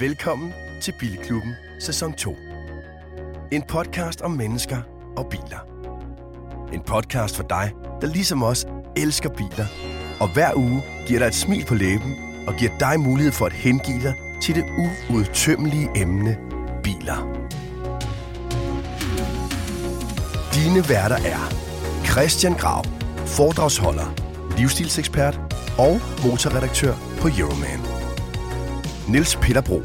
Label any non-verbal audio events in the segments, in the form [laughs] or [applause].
Velkommen til Bilklubben sæson 2. En podcast om mennesker og biler. En podcast for dig, der ligesom os elsker biler, og hver uge giver dig et smil på læben og giver dig mulighed for at hengive dig til det uudtømmelige emne biler. Dine værter er Christian Grav, foredragsholder, livsstilsekspert og motorredaktør på Euroman. Niels Peter Bro,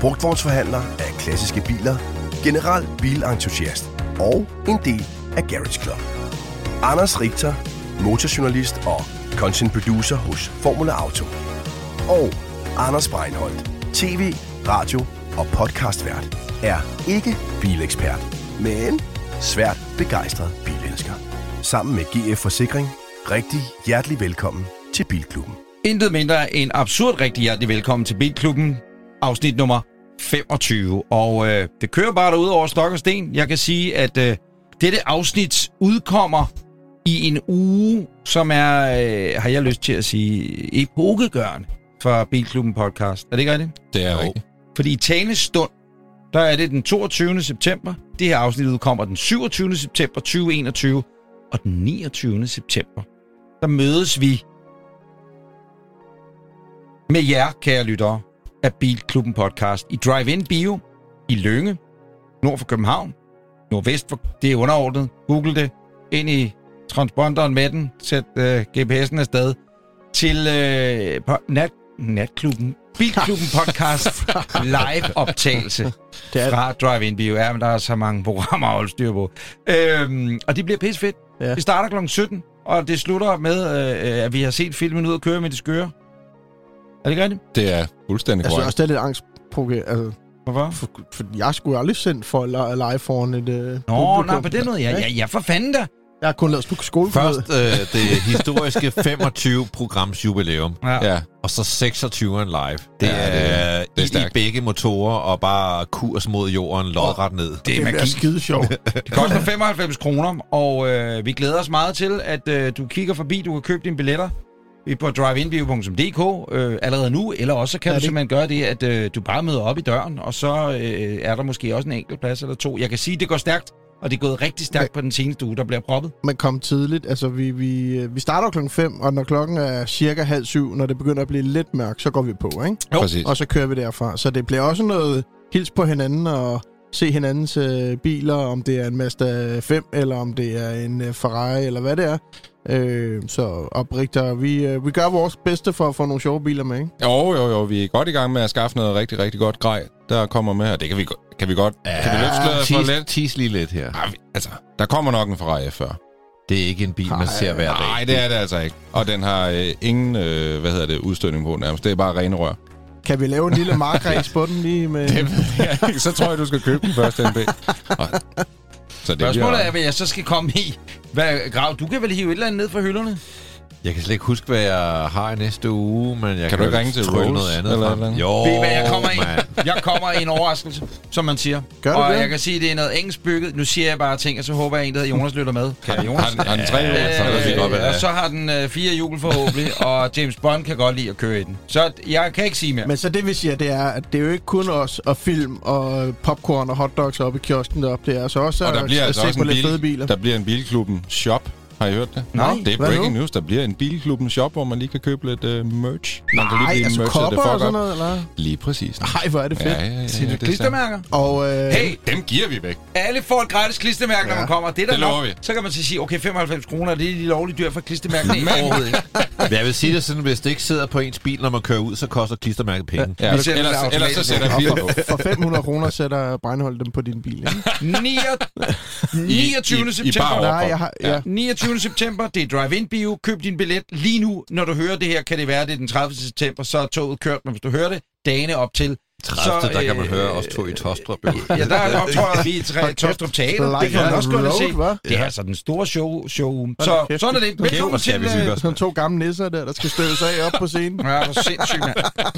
brugtvognsforhandler af klassiske biler, general bilentusiast og en del af Garage Club. Anders Richter, motorjournalist og content producer hos Formula Auto. Og Anders Breinholt, tv, radio og podcastvært, er ikke bilekspert, men svært begejstret bilelsker. Sammen med GF Forsikring, rigtig hjertelig velkommen til Bilklubben. Intet mindre end absurd rigtig hjertelig velkommen til Bilklubben, afsnit nummer 25. Og øh, det kører bare derude over stok og sten. Jeg kan sige, at øh, dette afsnit udkommer i en uge, som er, øh, har jeg lyst til at sige, epokegørende for Bilklubben podcast. Er det ikke rigtigt? Det er rigtigt. Fordi i talende stund, der er det den 22. september. Det her afsnit udkommer den 27. september 2021. Og den 29. september, der mødes vi med jer, kære lyttere, af Bilklubben podcast i Drive-In Bio i Lønge, nord for København, nordvest for, det er underordnet, google det, ind i transponderen med den, sæt øh, GPS'en afsted, til øh, på nat, natklubben, Bilklubben podcast [laughs] live optagelse fra Drive-In Bio. Ja, men der er så mange programmer at styr på. Øhm, og det bliver pissefedt. Ja. Det starter kl. 17, og det slutter med, øh, at vi har set filmen ud at køre med de skøre. Er det ikke rigtigt? Det er fuldstændig Jeg synes korrekt. også, det er lidt angst altså, Hvorfor? for, for, jeg skulle jo aldrig sendt for li- live foran et uh, Nå, nej, på den måde. Ja, ja, ja, for fanden da. Jeg har kun lavet sk- skole Først øh, det historiske [laughs] 25 programs jubilæum, Ja. Ja, og så 26 live. Det Ja, det er, er- det er i, i begge motorer og bare kurs mod jorden, lodret ned. Det er Det bliver magi. skide sjovt. [laughs] Det koster 95 kroner, og øh, vi glæder os meget til, at øh, du kigger forbi. Du kan købe dine billetter er på driveinbio.dk øh, allerede nu, eller også så kan Er du det simpelthen gøre det, at øh, du bare møder op i døren, og så øh, er der måske også en enkelt plads eller to. Jeg kan sige, at det går stærkt, og det er gået rigtig stærkt på den seneste uge, der bliver proppet. Man kom tidligt. Altså, vi, vi, øh, vi starter klokken 5, og når klokken er cirka halv syv, når det begynder at blive lidt mørkt, så går vi på, ikke? Jo. præcis. Og så kører vi derfra. Så det bliver også noget hils på hinanden og se hinandens øh, biler, om det er en Mazda 5, eller om det er en øh, Ferrari, eller hvad det er. Øh, så oprigter, vi, øh, vi gør vores bedste for at få nogle sjove biler med, ikke? Jo, jo, jo, vi er godt i gang med at skaffe noget rigtig, rigtig godt grej, der kommer med, og det kan vi, kan vi godt. kan vi løfte for lidt? tease lige lidt her. Vi, altså, der kommer nok en Ferrari F40. Det er ikke en bil, man ser hver dag. Nej, det er det altså ikke. Og den har øh, ingen, øh, hvad hedder det, udstødning på nærmest. Det er bare rene rør. Kan vi lave en lille markræs på den lige med... [laughs] Det ved jeg ikke. Så tror jeg, du skal købe den første NB. Så det Spørgsmålet bliver, er, hvad jeg så skal komme i. Hvad, Grav, du kan vel hive et eller andet ned fra hylderne? Jeg kan slet ikke huske, hvad jeg har i næste uge, men jeg Kan du ikke ringe til Rolls noget andet eller frem. eller andet? Jo, Ved I, hvad jeg kommer i? Jeg kommer i en overraskelse, som man siger. Gør du og det? jeg kan sige, at det er noget engelsk bygget. Nu siger jeg bare ting, og så håber jeg, at en, der hedder Jonas, lytter med. Kan Jonas? har, den, har den tre kan det Øh, godt være. og så har den øh, fire hjul forhåbentlig, [laughs] og James Bond kan godt lide at køre i den. Så jeg kan ikke sige mere. Men så det vi siger, det er, at det er jo ikke kun os og film og popcorn og hotdogs oppe i kiosken deroppe. Det er altså også Og der at, bliver at altså se også på en lidt fede bil, biler. der bliver en bilklubben shop. Har I hørt det? Nej. Det er breaking news. Der bliver en bilklubben shop, hvor man lige kan købe lidt uh, merch. Man kan Nej, lige blive altså merchet kopper og sådan noget, eller? Lige præcis. Nej, hvor er det fedt. Ja, ja, ja, ja, det er klistermærker? Og øh, Hey, Dem giver vi væk. alle får et gratis klistermærke, når Ja. man kommer. Det er der Det nok. lover vi. Så kan man så sige, okay, 95 kroner, det er lige lovligt dyrt for klistermærke. Nej, [laughs] overhovedet ikke. Men jeg vil sige det sådan, hvis det ikke sidder på ens bil, når man kører ud, så koster klistermærket penge. Ja, Vi sætter ellers, det ellers så sætter vi for, for 500 kroner sætter Breinholt dem på din bil. Ikke? 29. i- i september. Nej, jeg har... Ja. 29 september, det er Drive-In Bio. Køb din billet lige nu. Når du hører det her, kan det være, det er den 30. september, så er toget kørt. Men hvis du hører det, dagene op til. 30. der kan man øh, høre os to i Tostrup. Ja, der er nok, tror jeg, vi tre Tostrup Teater. Det kan man også gå og se. Hva'? Det er altså den store show. show. Så kæft. sådan er det. Velkommen til... øh. Sådan to gamle nisser der, der skal støves af op på scenen. Ja, hvor sindssygt, mand.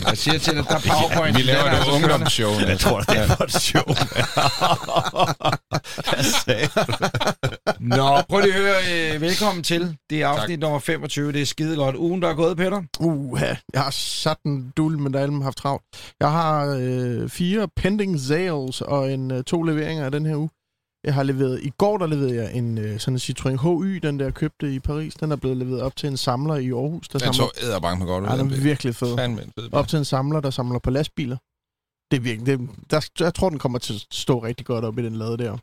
Jeg siger til dig, der er powerpoint. Vi laver er et ungdomsshow. Jeg tror, det er et show. Nå, prøv lige at høre. Øh, velkommen til. Det er afsnit tak. nummer 25. Det er skide godt. Ugen, der er gået, Peter. Uh, jeg har sat en dul, men der er alle haft travlt. Jeg har øh, fire pending sales og en øh, to leveringer af den her uge. Jeg har leveret, i går der leverede jeg en øh, sådan en Citroën HY, den der jeg købte i Paris. Den er blevet leveret op til en samler i Aarhus. Der Den samler, så æderbank med godt ud. ja, den er virkelig fed. Fed. Op til en samler, der samler på lastbiler. Det er virkelig, det, der, jeg tror, den kommer til at stå rigtig godt op i den lade der.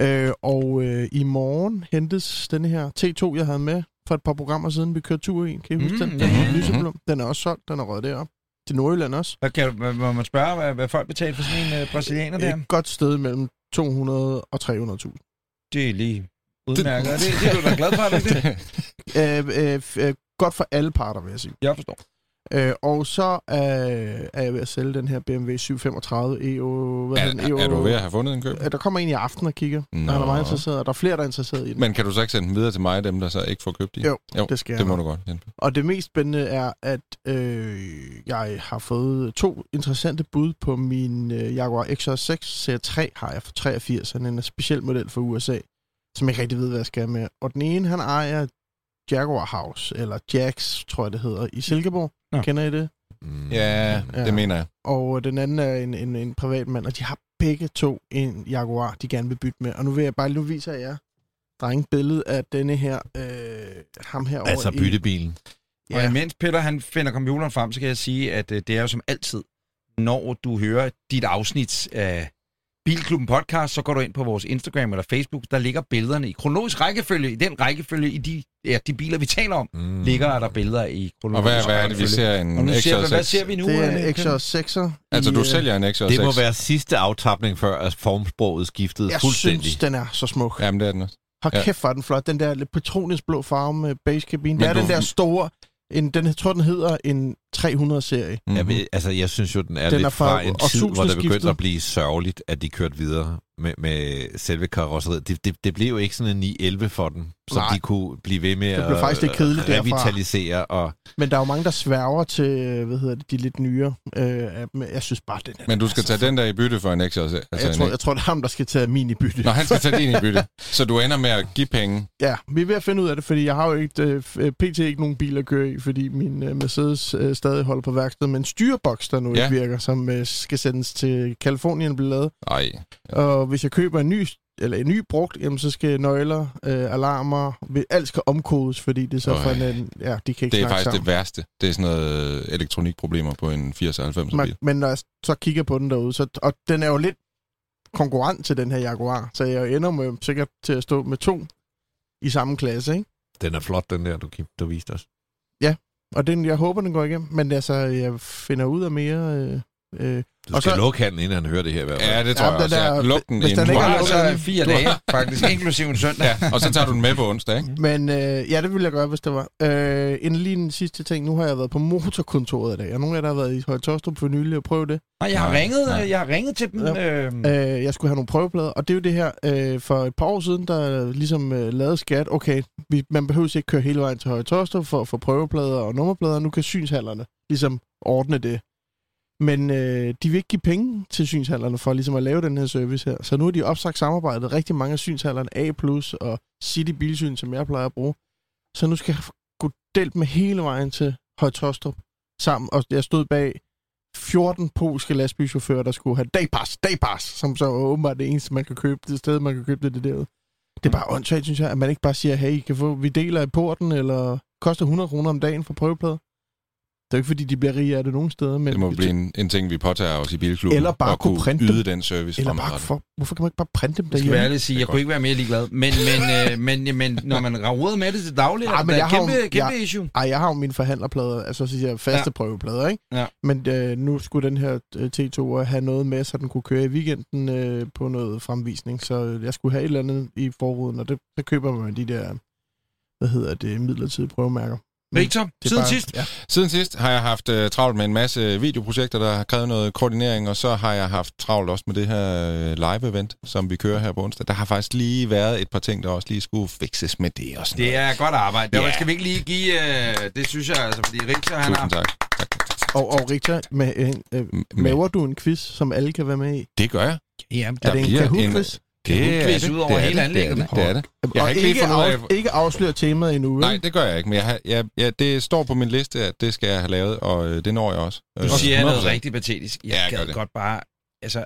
Øh, og øh, i morgen hentes denne her T2, jeg havde med for et par programmer siden, vi kørte tur i. Kan I huske Mm, den? Den ja, ja. lyseblå. Den er også solgt, den er røget derop. Til Nordjylland også. Hvad kan, må man spørge, hvad, hvad folk betaler for sådan en uh, brasilianer der? Et godt sted mellem 200 og 300.000. Det er lige udmærket. Det, det er du da glad for, er det ikke det? [laughs] Øh, øh, øh, godt for alle parter, vil jeg sige. Jeg forstår. Øh, og så øh, er jeg ved at sælge den her BMW 735 EO. Hvad hedder den? Er, EO er du ved at have fundet en køb? Der kommer en i aften og kigger. Nå. Han er meget interesseret, og der er flere, der er interesseret i den. Men kan du så ikke sende den videre til mig, dem der så ikke får købt de? Jo, jo det skal jeg det må nok. du godt hjælpe. Og det mest spændende er, at øh, jeg har fået to interessante bud på min øh, Jaguar XJ6 C3 har jeg for 83, sådan en speciel model for USA, som jeg ikke rigtig ved, hvad jeg skal med. Og den ene, han ejer Jaguar House, eller Jax, tror jeg det hedder, i Silkeborg. Nå. Kender I det? Mm. Ja, Ja. det mener jeg. Og den anden er en, en, en privat mand, og de har begge to en Jaguar, de gerne vil bytte med. Og nu vil jeg bare, nu viser jeg jer, drenge, billede af denne her, øh, ham her Altså byttebilen. Og imens Peter han finder computeren frem, så kan jeg sige, at øh, det er jo som altid, når du hører dit afsnit af Bilklubben podcast, så går du ind på vores Instagram eller Facebook, der ligger billederne i kronologisk rækkefølge, i den rækkefølge, i de, ja, de biler, vi taler om, Mm. ligger der billeder i Og kronologisk hvad, hvad er det, vi rækkefølge. ser? En Og nu ser vi, hvad XJ6? ser vi nu? Det er en Peter? XJ6'er. Altså, du øh, sælger en XJ6? Det må være sidste aftapning, før at formsproget skiftede Jeg fuldstændig. synes, den er så smuk. Jamen, det er den også. Hold Ja. kæft, hvor den flot. Den der lidt petronisblå farve med kabine. Men Det er du- den der store, en, den, jeg tror, den hedder en 300-serie. Mhm. Jeg, ved, altså, jeg synes jo, den er Den lidt er fra fra en tid, hvor det begyndte at blive sørgeligt, at de kørte videre med, med selve karosseriet. Det, det, det blev jo ikke sådan en 911 for den, som Nej. de kunne blive ved med Det blev at faktisk lidt kedeligt derfra. revitalisere. Og, Men der er jo mange, der sværger til, hvad hedder det, de lidt nyere øh. Jeg synes bare, den er... Men du skal tage den der i bytte for en XJ6? Altså Jeg en tror, jeg tror, det er ham, der skal tage min i bytte. Nå, han skal tage din i bytte. [laughs] Så du ender med at give penge. Ja, vi er ved at finde ud af det, fordi jeg har jo ikke, øh, pt. ikke nogen bil at køre i, fordi min øh, Mercedes øh, stadig holder på værkstedet, men styreboks, der nu Ja. ikke virker, som øh, skal sendes til Kalifornien og blive lavet. Nej. Og hvis jeg køber en ny, eller en ny brugt, jamen, så skal nøgler, øh, alarmer, alt skal omkodes, fordi det er så Øj. for en, ja, de kan ikke Det er snakke faktisk sammen. det værste. Det er sådan noget elektronikproblemer på en 80-90 Men, bil. men når jeg så kigger på den derude, så, og den er jo lidt konkurrent til den her Jaguar, så jeg ender med sikkert til at stå med to i samme klasse, ikke? den er flot, den der, du, du viste os. Og den, jeg håber, den går igennem, men altså, jeg finder ud af mere... Øh, øh, Du Og skal så- lukke handen, inden han hører det her. i hvert fald. Ja, det tror Ja, jeg den også. der- ja. Luk den hvis den inden. Du ikke har lukket. fire Du dage, faktisk, [laughs] inklusive en søndag. Ja, og så tager du den med på onsdag, ikke? men øh, ja, det ville jeg gøre, hvis det var. Øh, en lige en sidste ting. Nu har jeg været på motorkontoret i dag. Er nogen af jer, der har været i Høje Tostrup for nylig og prøve det? Nej, jeg har Nej, ringet, nej. jeg har ringet til dem. Øh, Øh, jeg skulle have nogle prøveplader, og det er jo det her, øh, for et par år siden, der ligesom øh, lavede skat, okay, vi, man behøver ikke køre hele vejen til Høje Tostrup for at få prøveplader og nummerplader, nu kan synshallerne ligesom ordne det. Men øh, de vil ikke give penge til synshallerne for ligesom at lave den her service her. Så nu har de opsagt samarbejdet. Rigtig mange af synshallerne, A+, og City Bilsyn, som jeg plejer at bruge. Så nu skal jeg gå delt med hele vejen til Højtostrup sammen, og jeg stod bag 14 polske lastbilchauffører, der skulle have dagpas, dagpas, som så åbenbart det eneste, man kan købe, det sted, man kan købe det, det derude. Det er bare åndssvagt, synes jeg, at man ikke bare siger, hey, I kan få, vi deler i porten, eller koster 100 kroner om dagen for prøveplade. Det er jo ikke, fordi de bliver rige af det nogen steder, men... Det må blive en, en ting, vi påtager os i bilklubben. Eller bare og kunne kunne printe yde den service eller bare for, hvorfor kan man ikke bare printe dem Jeg skal derhjemme? være ærlig at sige, Det er jeg kunne ikke være mere ligeglad. Men, men, øh, men, men når man rager med det til daglig, er men det jeg et har jo- kæmpe, kæmpe jeg- issue. Ej, jeg har jo mine forhandlerplader, altså så siger jeg faste Ja. prøveplader, ikke? Ja. Men øh, nu skulle den her øh, T2 have noget med, så den kunne køre i weekenden øh, på noget fremvisning. Så jeg skulle have et eller andet i forruden, og det, så køber man de der, hvad hedder det, midlertidige prøvemærker. Victor, siden bare- sidst. Ja. Siden sidst har jeg haft uh, travlt med en masse videoprojekter, der har krævet noget koordinering, og så har jeg haft travlt også med det her øh, live-event, som vi kører her på onsdag. Der har faktisk lige været et par ting, der også lige skulle fikses med det og sådan Det noget. er godt arbejde. Ja. Yeah. Skal vi ikke lige give... Øh, det synes jeg altså, fordi Victor, han har... Tusind tak. tak. Og, og Richard, med, øh, øh, Med. laver du en quiz, som alle kan være med i? Det gør jeg. Ja, Er det en Kahoot-quiz? Det er quiz det. ud over det er hele det. anlægget. Det er det. det er det. Jeg har ikke ikke, af... af, ikke afsløre temaet endnu. vel? Nej, det gør jeg ikke, men jeg har, jeg, jeg, det står på min liste, at det skal jeg have lavet, og øh, det når jeg også. Du siger noget 100%. rigtig patetisk. Jeg Ja, jeg gad det. godt bare... Altså,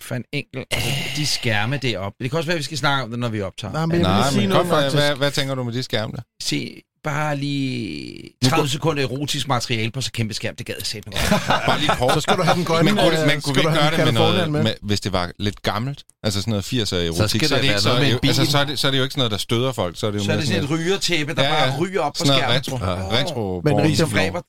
for en enkelt... Altså, de skærme deroppe. Det kan også være, at vi skal snakke om det, når vi optager. Nej, men jeg vil Nej, lige sige men noget, godt, hvad, faktisk. hvad, hvad tænker du med de skærme der? Se, bare lige 30 sekunder erotisk materiale på så kæmpe skærm. Det gad jeg sætte noget. [laughs] Bare lige kort. Så skal du have den grønne... Men kunne, øh, men kunne skal ikke gøre det med noget, Californien med, hvis det var lidt gammelt? Altså sådan noget 80'er erotik, skal så, der er det ikke så, med altså, så, er det, så er det jo ikke sådan noget, der støder folk. Så er det jo Så er det sådan et rygertæppe, der Ja, bare ja. ryger op på sådan noget skærmen. retro, retro Men Fræber.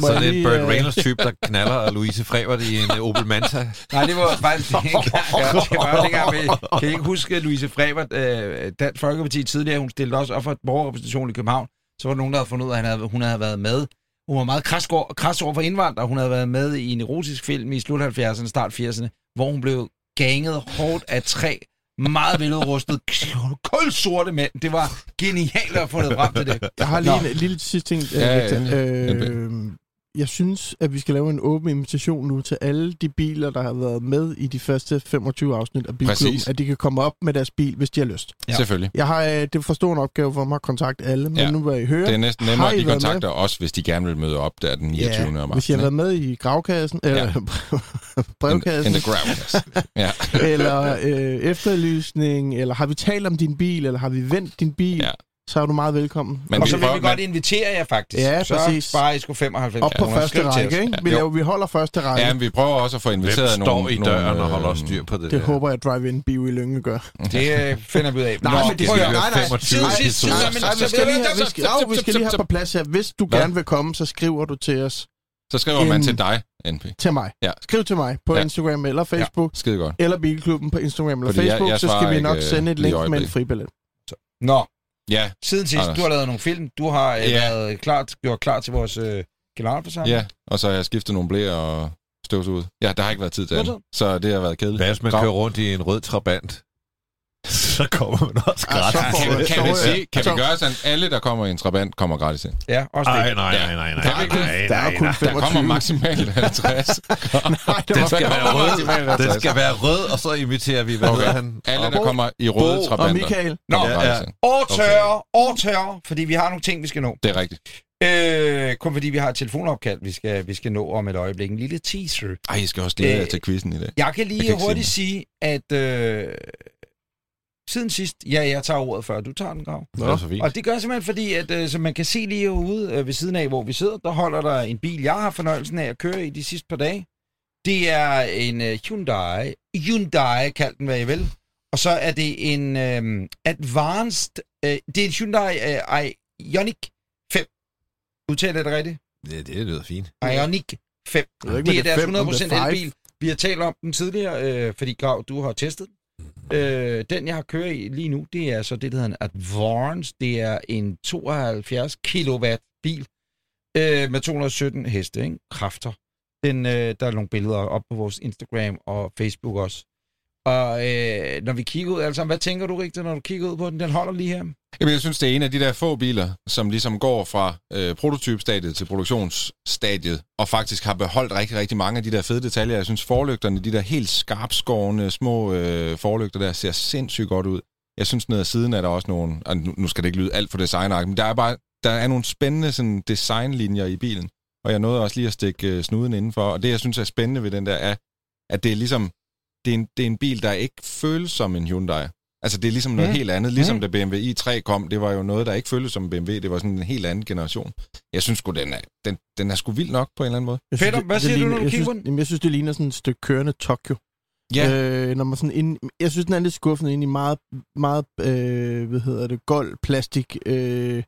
Må Så det er Burt øh, Reynolds-type, der knaller Louise Frevert i en øh, Opel Manta. [laughs] Nej, det var faktisk det. Ja, det var dengang, vi, kan I ikke huske, at Louise Frevert, øh, Dansk Folkeparti tidligere, hun stillede også op for et borgerrepræsentation i København. Så var der nogen, der havde fundet ud af, at han havde, hun havde været med. Hun var meget kras, kras over for indvandrere. Hun havde været med i en erotisk film i slut 70'erne, start 80'erne, hvor hun blev ganget hårdt af tre meget veludrustede, [laughs] kold sorte mænd. Det var genialt at få det frem til det. Jeg har lige Nå. en lille sidste ting, Ja, ja, ja. Øh, jeg synes, at vi skal lave en åben invitation nu til alle de biler, der har været med i de første 25 afsnit af Bilklubben, Præcis. at de kan komme op med deres bil, hvis de har lyst. Ja. Selvfølgelig. Jeg har, øh, det er for stor en opgave for mig at kontakte alle, men Ja. nu vil I høre. Det er næsten Har nemmere, at de kontakter os, hvis de gerne vil møde op der den 29. Ja, om aftenen. hvis I har været med i gravkassen, eller In, [laughs] brevkassen, in the gravel. ja. [laughs] eller øh, efterlysning, eller har vi talt om din bil, eller har vi vendt din bil, Ja. Så er du meget velkommen. Men og vi så vil vi godt invitere jer faktisk. Ja, så præcis. sparer I sgu 95 Op på første række, ikke? Vi, Jo. laver, vi holder første række. Ja, men vi prøver også at få Hvem inviteret står nogle... i døren nogle, og holder øh, styr på det Det der? håber jeg, Drive-In Bio i Lønge gør. Det øh, finder vi ud af. Nej, men det skal vi nej, nej. 25 Siden sidst, episoder. så- men- Nej, vi skal lige have, vi vi på plads her. Hvis du gerne vil komme, så skriver du til os. Så skriver man til dig, NP. Til mig. Ja. Skriv til mig på Ja. Instagram eller Facebook. Skide godt. Eller Bilklubben på Instagram eller Fordi jeg- Facebook, jeg så skal vi nok øh, sende et link med en fribillet. Nå, Ja, siden sidst, Anders. du har lavet nogle film. Du har øh, Ja. været klar, gjort klar til vores øh, generalforsamling. ja. Og så har jeg skiftet nogle blæer og støvsuget. Ja, der har ikke været tid til andet. Så det har været kedeligt. Hvad hvis man Grav. kører rundt i en rød trabant? [laughs] Så kommer man også Ah, gratis. får Kan, man- kan, vi, sige, kan vi gøre sådan, alle, der kommer i en trabant, kommer gratis ind? Ja, også det. Nej, nej, nej, nej, nej. Der er kun- nej, Der er nej, kun nej. 25. Der kommer maksimalt 50. [laughs] Nej, det skal være rød. Den 50. skal være rød, og så inviterer vi, hvad Okay. hedder han? Alle, Og- der kommer i røde Bo og Og trabanter, Michael, Nå, Ja, ja. ind. årtørre, årtørre, fordi vi har nogle ting, vi skal nå. Det er rigtigt. Øh, kun fordi vi har et telefonopkald, vi skal, vi skal nå om et øjeblik. En lille teaser. Ej, I skal også glæde jer Øh, til quizzen i dag. Jeg kan lige Jeg kan hurtigt sige sige, at øh, siden sidst, ja, jeg tager ordet før du tager den, Grav. Det er så fint. Og det gør simpelthen fordi, at øh, som man kan se lige herude øh, ved siden af, hvor vi sidder, der holder der en bil, jeg har fornøjelsen af at køre i de sidste par dage. Det er en øh, Hyundai, Hyundai kald den hvad jeg vil. Og så er det en øh, advanced, øh, det er en Hyundai øh, Ioniq 5. Udtaler jeg det rigtigt? Det, det lyder fint. Ioniq 5. Jeg ved ikke, Det er det er deres fem, om det er 100% five. elbil. Vi har talt om den tidligere, øh, fordi Grav, du har testet den. Øh, den, jeg har kørt i lige nu, det er så det, der hedder en Advance. Det er en 72 kW bil øh, med 217 heste, ikke? kræfter. Den, øh, der er nogle billeder op på vores Instagram og Facebook også. Og øh, når vi kigger ud, altså, hvad tænker du, Rigtig, når du kigger ud på den? Den holder lige her. Jamen, jeg synes, det er en af de der få biler, som ligesom går fra øh, prototypstadiet til produktionsstadiet, og faktisk har beholdt rigtig, rigtig mange af de der fede detaljer. Jeg synes, forlygterne, de der helt skarpskårende små øh, forlygter der, ser sindssygt godt ud. Jeg synes, ned ad siden er der også nogle, og nu, nu skal det ikke lyde alt for designagtigt, men der er bare der er nogle spændende sådan, designlinjer i bilen, og jeg nåede også lige at stikke øh, snuden indenfor, og det, jeg synes er spændende ved den der, er, at det er ligesom, det er en, det er en bil, der ikke føles som en Hyundai. Altså, det er ligesom noget Mm. helt andet. Ligesom Mm. da BMW i3 kom, det var jo noget, der ikke føltes som en BMW. Det var sådan en helt anden generation. Jeg synes sgu, den er, den, den er sgu vild nok på en eller anden måde. Synes, Peter, det- hvad det siger du, ligner- når du jeg kigger synes, på den? Jamen, jeg synes, det ligner sådan et stykke kørende Tokyo. Ja, Øh, når man sådan ind, jeg synes, den er lidt skuffende ind i meget, meget øh, hvad hedder det, gold, plastik. Øh,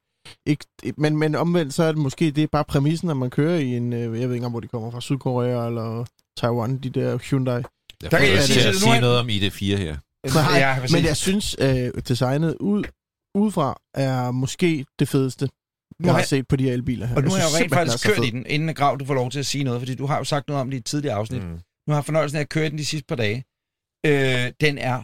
ikke, men, men omvendt, så er det måske det er bare præmissen, at man kører i en, øh, jeg ved ikke engang, hvor de kommer fra, Sydkorea eller Taiwan, de der Hyundai. Jeg Der kan jeg sige at sige noget om ID4 her. Nej, Ja, præcis. Men jeg synes, øh, designet ud, udefra er måske det fedeste, Nu jeg har har jeg- set på de her elbiler her. Og nu har jeg jo rent faktisk kørt i den, inden Grav, du får lov til at sige noget, fordi du har jo sagt noget om det i et tidligere afsnit. Mm. Nu har jeg fornøjelsen af at køre den de sidste par dage. Øh, den er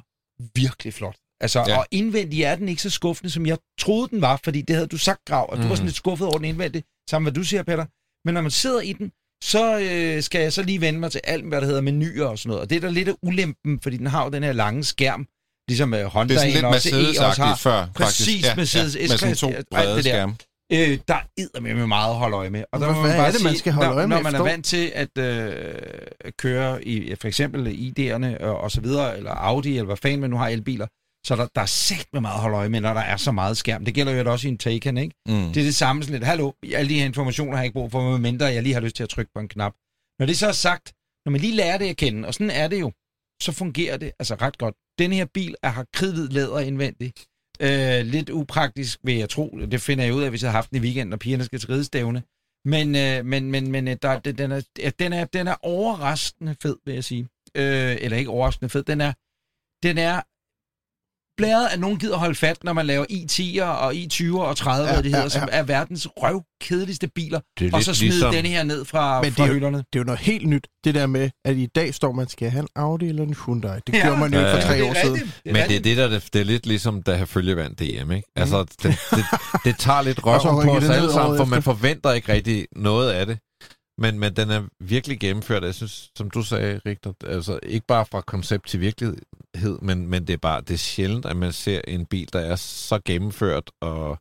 virkelig flot. Altså, ja. Og indvendigt er den ikke så skuffende, som jeg troede, den var, fordi det havde du sagt, Grav, og mm. du var sådan lidt skuffet over den indvendigt, sammen hvad du siger, Peter. Men når man sidder i den, så øh, skal jeg så lige vende mig til alt, hvad der hedder menuer og sådan noget. Og det er der lidt af ulempen, fordi den har jo den her lange skærm, ligesom uh, Honda Det er sådan lidt også, E også har. Før, Præcis, faktisk. Ja, Mercedes ja, med sådan to alt det brede der. skærme. Øh, der er med meget at holde øje med. Og der Hvad må man er bare det, man sige, skal holde når, øje med? Når man er vant til at øh, køre i for eksempel ID'erne og, og så videre, eller Audi, eller hvad fanden man nu har elbiler, så der, der er sagt med meget holde øje med, når der er så meget skærm. Det gælder jo også i en Taycan, ikke? Mm. Det er det samme sådan lidt, hallo, alle de her informationer har jeg ikke brug for, medmindre jeg lige har lyst til at trykke på en knap. Når det så er sagt, når man lige lærer det at kende, og sådan er det jo, så fungerer det altså ret godt. Den her bil er, har kridhvid læder indvendigt. Øh, lidt upraktisk, vil jeg tro. Det finder jeg ud af, hvis jeg har haft den i weekenden, og pigerne skal til ridestævne. Men, øh, men, men, men øh, der, den, den, er, den, er, den er overraskende fed, vil jeg sige. Øh, eller ikke overraskende fed. Den er, den er blæret, at nogen gider holde fat, når man laver i10'er og i20'er og 30'er, Ja, det hedder, ja, ja, som er verdens røvkedeligste biler. Det er Og så smide ligesom- denne her ned fra, Men fra det er jo- hylderne. Det er jo noget helt nyt, det der med, at i dag står man, skal jeg have en Audi eller en Hyundai? Det Ja. gjorde man jo Ja, for tre ja. år siden. Men det er det, der det, det er lidt ligesom, da Herfølge vandt DM, ikke? Altså, det, det, det tager lidt [laughs] Og så røven på os det ned alle sammen, for man forventer ikke rigtig noget af det. Men, men den er virkelig gennemført, jeg synes, som du sagde, Rigter, altså ikke bare fra koncept til virkelighed, men, men det er bare, det er sjældent, at man ser en bil, der er så gennemført og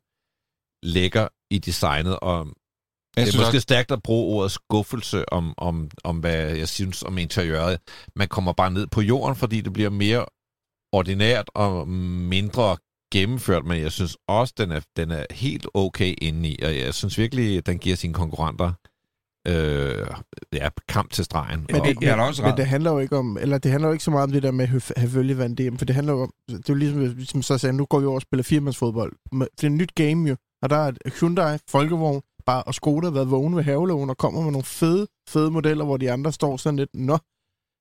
lækker i designet, og Jeg det er måske også, stærkt at bruge ordet skuffelse om, om, om, hvad jeg synes om interiøret. Man kommer bare ned på jorden, fordi det bliver mere ordinært og mindre gennemført, men jeg synes også, den er, den er helt okay indeni, og jeg synes virkelig, den giver sine konkurrenter øh, ja, kamp til stregen. Men Og- det, er da også men ret. det handler jo ikke om, eller det handler jo ikke så meget om det der med at have følgevand DM, for det handler jo om, det er jo ligesom, ligesom så sagde, nu går vi over og spiller firmandsfodbold. Det er et nyt game jo, og der er Hyundai, Folkevogn, bare, og Skoda været vågne ved havelågen og kommer med nogle fede, fede modeller, hvor de andre står sådan lidt, nå,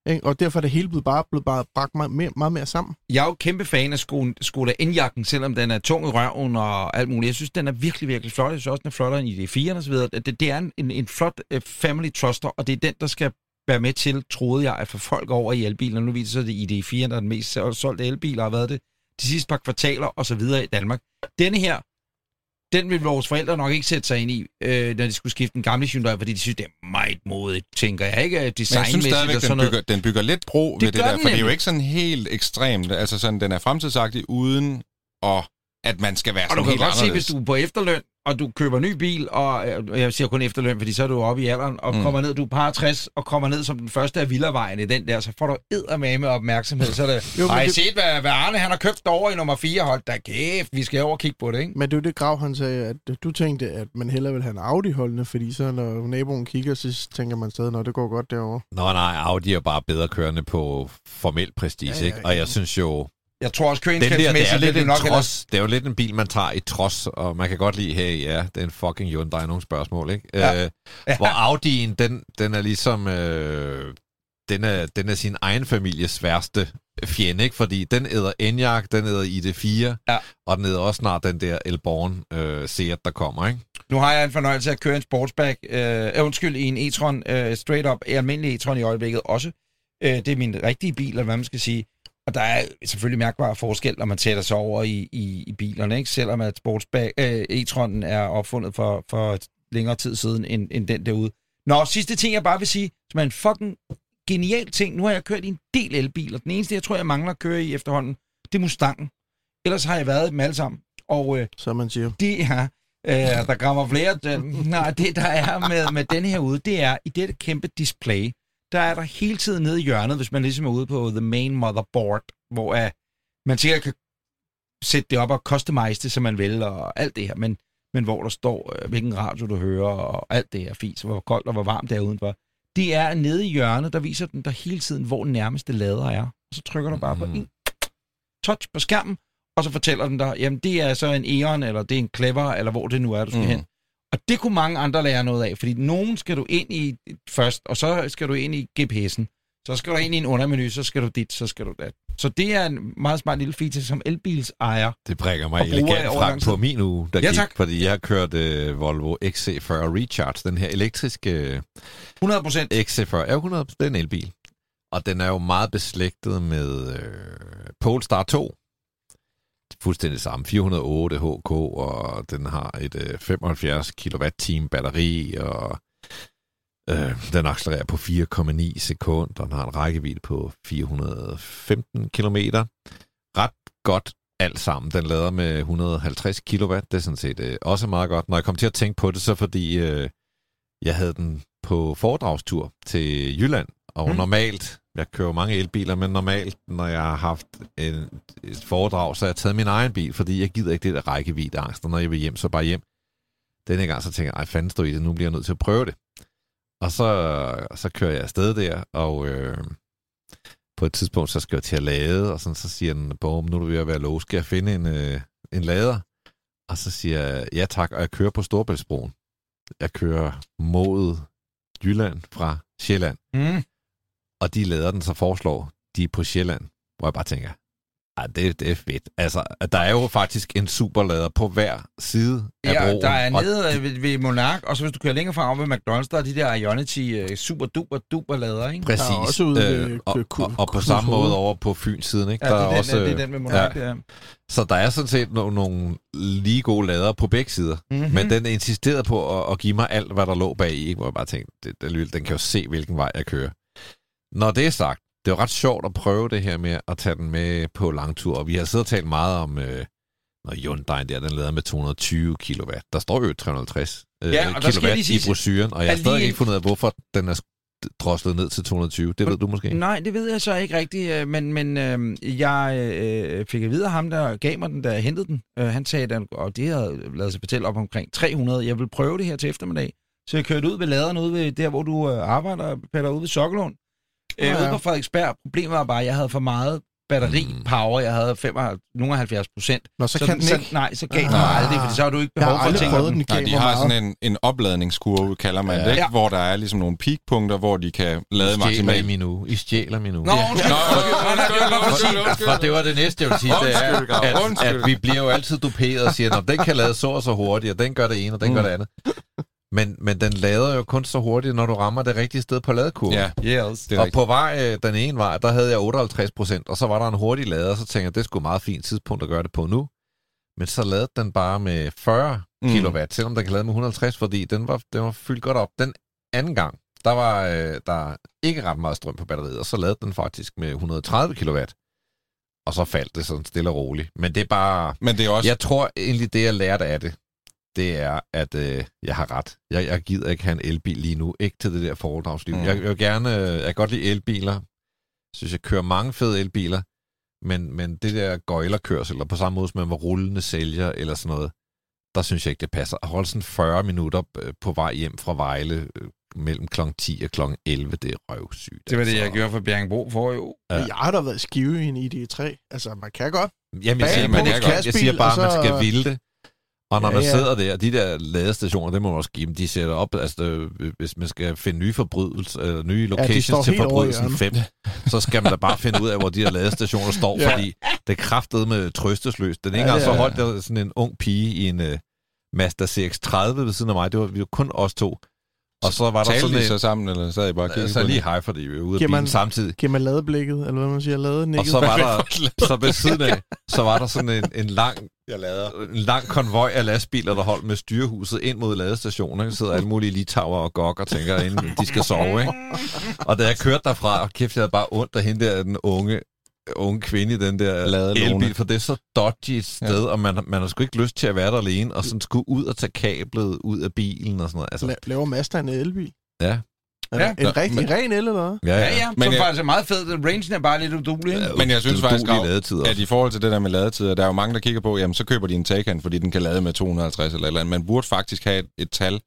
ikke? og derfor er det hele blevet bare blevet bare bragt meget mere, meget mere sammen. Jeg er jo kæmpe fan af Skoda, Skoda N-jakken, selvom den er tung i røven og alt muligt. Jeg synes, den er virkelig, virkelig flot. Jeg synes også, den er flottere end ID4 og så videre. Det, det er en, en, en flot øh, family truster, og det er den, der skal være med til, troede jeg, at få folk over i elbiler. Nu viser det at det ID4, der er den mest solgte elbil, har været det de sidste par kvartaler og så videre i Danmark. Denne her, den vil vores forældre nok ikke sætte sig ind i, øh, når de skulle skifte en gamle Hyundai, fordi de synes, det er meget modigt, tænker jeg ikke, men jeg synes designmæssigt og sådan den noget. bygger, den bygger lidt bro Det ved det der, for det er jo nemlig. ikke sådan helt ekstremt. Altså sådan, den er fremtidsagtig uden at, at man skal være Og du sådan kan helt godt se, anderledes. hvis du er på efterløn, og du køber ny bil, og øh, jeg siger kun efterløn, fordi så er du oppe i alderen, og Mm. mm. kommer ned, du er par 60, og kommer ned som den første af villavejen i den der, så får du eddermame opmærksomhed. Så er det, Jo, I det- set, hvad, hvad Arne han har købt over i nummer 4? Hold da kæft, vi skal over og kigge på det, ikke? Men det er jo det Grav, han sagde, at du tænkte, at man hellere vil have en Audi holdende, fordi så når naboen kigger, så tænker man stadig, at det går godt derovre. Nå nej, Audi er bare bedre kørende på formel prestige, Ja, ja, ja, ikke? Og ja. jeg synes jo, Jeg tror også, der, det er lidt nok trods, det er jo lidt en bil, man tager i trods, og man kan godt lide, hey, ja, det er en fucking Hyundai, nogle spørgsmål, ikke? Ja. Øh, hvor Audi'en, den, den er ligesom, øh, den, er, den er sin egen families værste fjende, ikke? Fordi den æder Enyaq, den æder ID4, Ja. og den æder også snart den der Elborn øh, Seat, der kommer, ikke? Nu har jeg en fornøjelse af at køre en sportsback, øh, undskyld, i en e-tron, øh, straight up, almindelig e-tron i øjeblikket også. Øh, det er min rigtige bil, eller hvad man skal sige. Og der er selvfølgelig mærkbar forskel, når man sætter sig over i, i, i bilerne, ikke? selvom at sportsback, øh, e-tronen er opfundet for, for længere tid siden end, end den derude. Nå, sidste ting, jeg bare vil sige, som er en fucking genial ting. Nu har jeg kørt i en del elbiler. Den eneste, jeg tror, jeg mangler at køre i efterhånden, det er Mustangen. Ellers har jeg været dem alle sammen. Og øh, Så man siger, det er, øh, der kommer flere. Den, nej, det der er med, med den her ude, det er i dette kæmpe display, der er der hele tiden nede i hjørnet, hvis man ligesom er ude på the main motherboard, hvor uh, man sikkert kan sætte det op og customize det, som man vil, og alt det her, men, men hvor der står, øh, hvilken radio du hører, og alt det her fis, hvor koldt og hvor varmt det er udenfor. Det er nede i hjørnet, der viser den der hele tiden, hvor den nærmeste lader er. Og så trykker du bare på Mm. en touch på skærmen, og så fortæller den dig, jamen det er så en Eon, eller det er en Clever, eller hvor det nu er, du skal Mm. mm. hen. Og det kunne mange andre lære noget af, fordi nogen skal du ind i først, og så skal du ind i GPS'en. Så skal du ind i en undermenu, så skal du dit, så skal du dat. Så det er en meget smart lille feature som elbilsejer. Det brækker mig elegant frem på min uge, der Ja, gik, tak. fordi jeg har kørt øh, Volvo XC40 Recharge, den her elektriske 100 procent. XC40, er jo 100, det er en elbil. Og den er jo meget beslægtet med øh, Polestar 2. Fuldstændig samme. 408 HK, og den har et øh, 75 kWh batteri, og øh, den accelererer på 4,9 sekunder. Den har en rækkevidde på 415 km. Ret godt alt sammen. Den lader med 150 kW. Det er sådan set øh, også meget godt. Når jeg kom til at tænke på det, så fordi øh, jeg havde den på foredragstur til Jylland, og mm. normalt, jeg kører mange elbiler, men normalt, når jeg har haft en, et foredrag, så har jeg taget min egen bil, fordi jeg gider ikke det der rækkeviddeangst, og når jeg vil hjem, så bare hjem. Denne gang så tænker jeg, ej fanden stå i det, nu bliver jeg nødt til at prøve det. Og så, så kører jeg afsted der, og øh, på et tidspunkt, så skal jeg til at lade, og sådan, så siger den, bom, nu er du ved at være lov, skal jeg finde en, øh, en lader? Og så siger jeg, ja tak, og jeg kører på Storbæltsbroen. Jeg kører mod Jylland fra Sjælland, Mm og de lader den så foreslår, de er på Sjælland, hvor jeg bare tænker, ej, det, det er fedt. Altså, der er jo faktisk en superlader på hver side af Ja, broen. der er og nede øh, ved, ved Monark, og så hvis du kører længere frem ved McDonald's, der er de der Ionity øh, super duper duper lader, ikke? Præcis. Der er også ude ved og, Kø- og, og på samme måde over på Fyns-siden, ikke? Ja, der det, er den, også, det er den med Monark, ja. der. Så der er sådan set no- nogle lige gode lader på begge sider. Mm-hmm. Mm. Men den insisterede på at, at give mig alt, hvad der lå bag i, hvor jeg bare tænkte, det, alligevel- den kan jo se, hvilken vej jeg kører. Når det er sagt, det er ret sjovt at prøve det her med at tage den med på langtur, og vi har siddet og talt meget om, øh, når Hyundai der, den lader med 220 kW. Der står jo 350 øh, Ja, og der lige i brochuren, og jeg har stadig ikke fundet ud af, hvorfor den er droslet ned til 220. Det ved du måske. Nej, det ved jeg så ikke rigtigt, øh, men, men øh, jeg øh, fik at vide af ham, der gav mig den, jeg hentede den. Øh, han sagde, at og det havde lavet sig fortælle op omkring 300. Jeg vil prøve det her til eftermiddag. Så jeg kørte ud ved laderen ude ved der, hvor du øh, arbejder, Peter, ude ved Sokkelund. Øh, Ja, ja. Ude på Frederiksberg. Problemet var bare, at jeg havde for meget batteri-power. Jeg havde 75, nogle 70 procent. Nå, så, Så, kan den, den så, ikke... nej, så gav den Ah. aldrig, for så har du ikke behov for at tænke den. den. Nej, de har sådan en, en opladningskurve, kalder man Ja. det, ikke? Ja. hvor der er ligesom nogle peakpunkter, hvor de kan lade I stjæler maksimalt. min uge. I stjæler min uge. Nå, undskyld. Nå, undskyld. For det var det næste, jeg ville sige, det er, at, at vi bliver jo altid duperet og siger, at den kan lade så og så hurtigt, og den gør det ene, og den Mm. gør det andet. Men, men den lader jo kun så hurtigt, når du rammer det rigtige sted på ladekurven. Ja, Yes. det er og rigtigt. på vej øh, den ene vej, der havde jeg 58 procent, og så var der en hurtig lader, og så tænkte jeg, det skulle meget fint tidspunkt at gøre det på nu. Men så lavede den bare med 40 Mm. kilowatt, selvom den kan lade med 150, fordi den var, den var fyldt godt op. Den anden gang, der var øh, der ikke ret meget strøm på batteriet, og så lavede den faktisk med 130 kilowatt. Og så faldt det sådan stille og roligt. Men det er bare... Men det er også... Jeg tror egentlig, det jeg lærte af det, det er, at øh, jeg har ret. Jeg, jeg gider ikke have en elbil lige nu. Ikke til det der foredragsliv. Mm. Jeg, jeg vil gerne... øh, Jeg kan godt lide elbiler. Jeg synes, jeg kører mange fede elbiler. Men, men det der gøjlerkørsel, eller på samme måde, som man var rullende sælger, eller sådan noget, der synes jeg ikke, det passer. At holde sådan 40 minutter øh, på vej hjem fra Vejle øh, mellem kl. 10 og kl. 11, det er røvsygt. Det var det, altså. jeg gjorde for Bjerringbro for jo. Ja. Jeg har da været skive i en ID3. Altså, man kan godt. Jamen, jeg siger, man, en jeg, jeg, jeg siger bare, at man skal ville det. Og når Ja, man ja. sidder der, de der ladestationer, det må man også give dem, de sætter op, altså øh, hvis man skal finde nye forbrydelser, øh, nye locations til over i forbrydelsen 5, så skal man da bare finde ud af, hvor de her ladestationer står, Ja. fordi det er kraftet med trøstesløst. Den ene Ja, gang så holdt der sådan en ung pige i en uh, Mazda CX-30 ved siden af mig, det var, vi var kun os to. Og så var der Talte sådan de en... så sammen, eller sad I bare og kiggede Så lige hej, fordi vi var ude af bilen man- samtidig. Giver man ladeblikket, eller hvad man siger, ladenikket. Og så var [laughs] der, så ved siden af, så var der sådan en, en lang Jeg lader. en lang konvoj af lastbiler, der holdt med styrehuset ind mod ladestationen. Der sidder alle mulige litauer og gok og tænker, inden de skal sove. Ikke? Og da jeg kørte derfra, og kæft, jeg havde bare ondt af hende der, den unge, unge kvinde i den der Ladelåne. elbil, for det er så dodgy et sted, ja. og man, man har sgu ikke lyst til at være der alene, og sådan skulle ud og tage kablet ud af bilen og sådan noget. Altså, La- laver Mazda en elbil? ja. Er Ja. en rigtig Men- ren el, eller hvad? Ja, Ja, ja, Men som jeg- faktisk er meget fed. Rangen er bare lidt udulig, ikke? Men jeg synes faktisk, ladetid at i forhold til det der med ladetider, der er jo mange, der kigger på, jamen så køber de en Taycan, fordi den kan lade med 250 eller eller andet. Man burde faktisk have et, et tal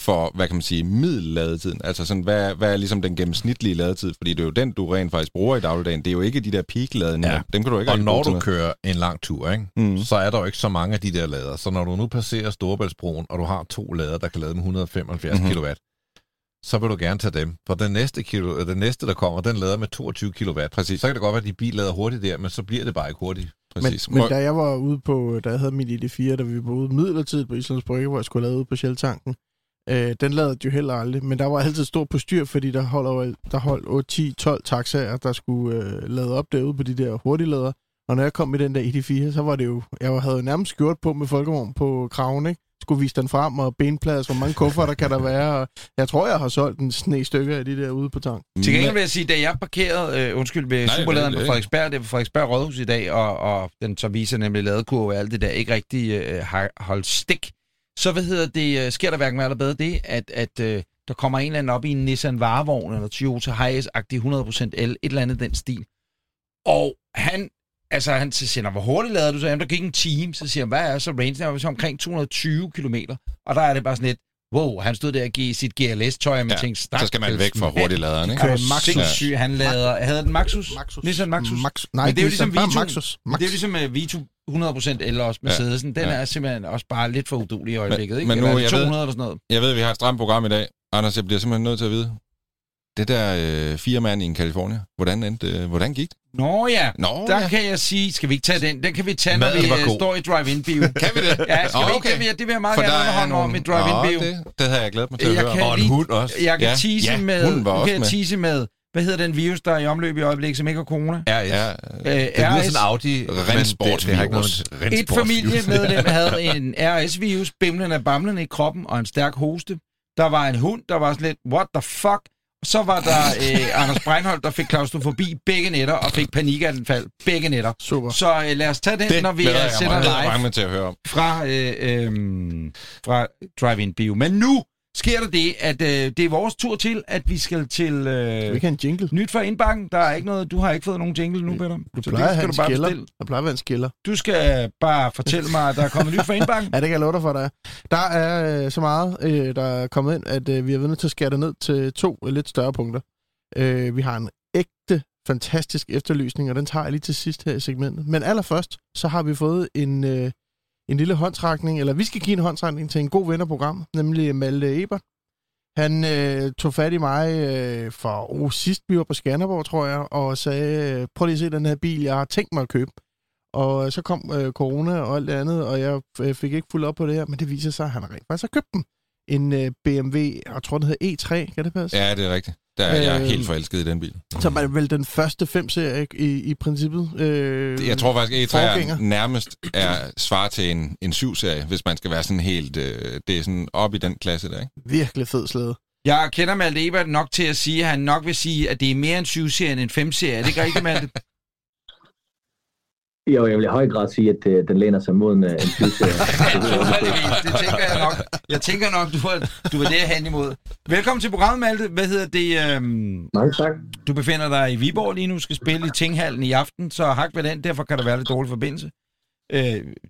for, hvad kan man sige, middelladetiden. Altså sådan, hvad, hvad er ligesom den gennemsnitlige ladetid? Fordi det er jo den, du rent faktisk bruger i dagligdagen. Det er jo ikke de der peak-ladninger. Ja. Dem kan du ikke Og når du noget. kører en lang tur, ikke? Mm. Så er der jo ikke så mange af de der lader. Så når du nu passerer Storebæltsbroen, og du har to lader, der kan lade med 175 Mhm. mm-hmm. kW, så vil du gerne tage dem. For den næste, kilo, den næste, der kommer, den lader med 22 kW. Præcis. Så kan det godt være, at de bil lader hurtigt der, men så bliver det bare ikke hurtigt. Præcis. Men, men da jeg var ude på, da jeg havde mit ID4, da vi var ude midlertidigt på Islands Brygge, hvor jeg skulle lade ud på Shell-tanken, øh, den lavede jo heller aldrig, men der var altid stor på styr, fordi der holdt, jo- der holdt 8, 10, 12 taxaer, der skulle øh, lade op derude på de der hurtiglader, Og når jeg kom i den der ED4, så var det jo... Jeg havde jo nærmest skjort på med folkevogn på kraven, ikke? Skulle vise den frem, og benplads, hvor mange kufferter kan der være. Og jeg tror, jeg har solgt en sne stykker af de der ude på tang. Til gengæld vil jeg sige, da jeg parkerede, øh, undskyld, ved Nej, Superladeren på det- Frederiksberg, det er på Frederiksberg Rådhus i dag, og, og den så viser nemlig ladekurve og alt det der, ikke rigtig øh, har holdt stik. Så hvad hedder det, øh, sker der hverken med eller bedre det, at, at øh, der kommer en eller anden op i en Nissan Varevogn, eller Toyota Hiace-agtig 100% el, et eller andet den stil. Og han, altså han så siger, hvor hurtigt lader du så? Jamen, der gik en time, så siger han, hvad er så range? Der var så omkring 220 km. Og der er det bare sådan lidt, wow, han stod der og gav sit GLS-tøj, og man Ja, tænkte, Så skal man væk fra hurtigladeren, ikke? er du Maxus. sindssyg? Han lader... Havde den Maxus? Maxus. Nissan Maxus? Max, nej, Men det er jo ligesom Vito. Maxus. Max. det er jo ligesom uh, Vito 100% el også Mercedesen. Den Ja. er simpelthen også bare lidt for udulig i øjeblikket, ikke? men nu, Eller er det jeg 200 ved- eller sådan noget. Jeg ved, at vi har et stramt program i dag. Anders, jeg bliver simpelthen nødt til at vide. Det der øh, fire mand i en California, hvordan, endte, øh, hvordan gik det? Nå ja, Nå, der ja. kan jeg sige... Skal vi ikke tage den? Den kan vi tage, når Maden vi øh, står i drive-in-bio. [laughs] Kan vi det? Ja, skal Åh, vi ikke? okay. Det vil, jeg- det vil jeg meget For gerne der er underholde mig om nogle... i drive-in-bio. Det, det havde jeg glædet mig til at Jeg høre kan om. Og en hund også. Jeg kan Ja, tease ja, med... hunden var nu også kan jeg med. tease med... Hvad hedder den virus, der er i omløb i øjeblikket, som ikke har corona? RS. Ja, Øh, Det lyder RS. sådan Audi, Rensportsvirus. Et familiemedlem havde en RS-virus, bimlende af bamlende i kroppen og en stærk hoste. Der var en hund, der var sådan lidt, what the fuck? Så var der [laughs] øh, Anders Breinholt, der fik klaustrofobi begge nætter og fik panikanfald begge nætter. Super. Så øh, lad os tage den, det når vi glæder øh, sender live til at høre om. fra, øh, øh, fra Drive-In Bio. Men nu sker der det, at øh, det er vores tur til, at vi skal til Skal vi øh, ikke have en jingle? nyt fra indbakken. Der er ikke noget, du har ikke fået nogen jingle nu, Peter. Du Så plejer at have en skal du bare skiller. bestille. Der plejer at være en skiller. Du skal bare fortælle mig, at der er kommet nyt fra indbakken. [laughs] Ja, det kan jeg love dig for, der er. Der er øh, så meget, øh, der er kommet ind, at øh, vi er nødt til at skære det ned til to øh, lidt større punkter. Øh, vi har en ægte, fantastisk efterlysning, og den tager jeg lige til sidst her i segmentet. Men allerførst, så har vi fået en, øh, en lille håndtrækning, eller vi skal give en håndtrækning til en god ven af programmet, nemlig Malte Ebert. Han øh, tog fat i mig øh, for oh, sidst vi var på Skanderborg, tror jeg, og sagde, øh, prøv lige at se den her bil, jeg har tænkt mig at købe. Og så kom øh, corona og alt det andet, og jeg øh, fik ikke fuldt op på det her, men det viser sig, at han rent faktisk har købt den. En øh, BMW, jeg tror, den hedder E3, kan det passe? Ja, det er rigtigt. Der er jeg Øh, helt forelsket i den bil. Som er vel den første 5-serie i, i princippet. Øh, Jeg tror faktisk, at forgænger. E3 nærmest er svar til en, en 7-serie, hvis man skal være sådan helt... Øh, det er sådan op i den klasse der, ikke? Virkelig fed slæde. Jeg kender Malte Ebert nok til at sige, at han nok vil sige, at det er mere en 7-serie end en 5-serie. Er det ikke rigtigt, Malte? [laughs] Jo, jeg vil i høj grad sige, at øh, den læner sig mod en, øh, en 20-serie. [laughs] Naturligvis, det tænker jeg nok. Jeg tænker nok, du var, du der hen imod. Velkommen til programmet, Malte. Hvad hedder det? Øhm, Mange tak. du befinder dig i Viborg lige nu, skal spille i Tinghallen i aften, så hak ved den, derfor kan der være lidt dårlig forbindelse. Øh,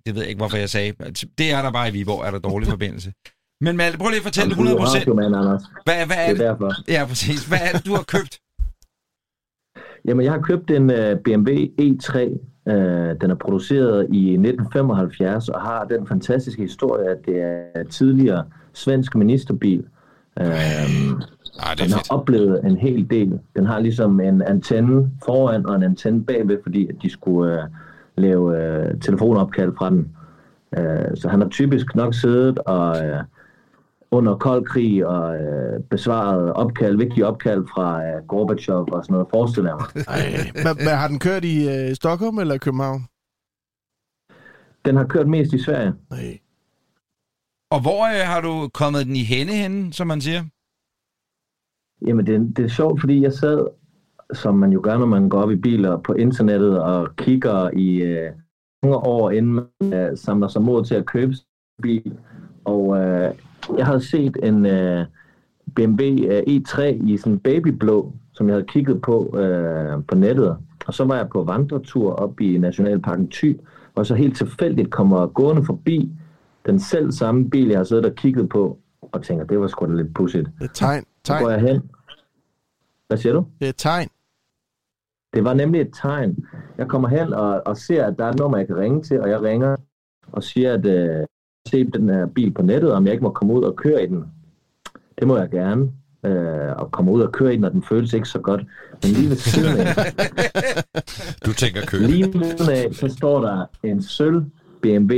det ved jeg ikke, hvorfor jeg sagde. Det er der bare i Viborg, er der dårlig forbindelse. Men Malte, prøv lige at fortælle Jamen, du er 100%. radiomand, Anders. Hvad, hvad er Det det? er derfor. Ja, præcis. Hvad er det, du har købt? Jamen, jeg har købt en uh, BMW E3. Uh, den er produceret i 1975 og har den fantastiske historie, at det er tidligere svensk ministerbil. Uh, Ej, det den har fedt. oplevet en hel del. Den har ligesom en antenne foran og en antenne bagved, fordi at de skulle uh, lave uh, telefonopkald fra den. Uh, så han har typisk nok siddet og uh, under kold krig og uh, besvaret opkald, vigtige opkald fra uh, Gorbachev og sådan noget, forestiller jeg mig. [laughs] Hvad, hvad, har den kørt i øh, Stockholm eller København? Den har kørt mest i Sverige. Nej. Og hvor øh, har du kommet den i hende henne, som man siger? Jamen, det, det er sjovt, fordi jeg sad, som man jo gør, når man går op i biler på internettet og kigger i øh, mange år, inden man øh, samler sig mod til at købe bil. Og øh, jeg havde set en øh, BMW øh, E3 i sådan babyblå, som jeg havde kigget på øh, på nettet. Og så var jeg på vandretur op i Nationalparken Thy, og så helt tilfældigt kommer gående forbi den selv samme bil, jeg har siddet og kigget på, og tænker, det var sgu da lidt pudsigt. Det er et tegn. Så går tegn. jeg hen. Hvad siger du? Det er et tegn. Det var nemlig et tegn. Jeg kommer hen og, og ser, at der er et nummer, jeg kan ringe til, og jeg ringer og siger, at øh, se den her bil på nettet, om jeg ikke må komme ud og køre i den. Det må jeg gerne. Øh, og komme ud og køre i den, og den føles ikke så godt. Men lige ved siden af, [laughs] Du tænker køre. lige ved siden af, så står der en sølv BMW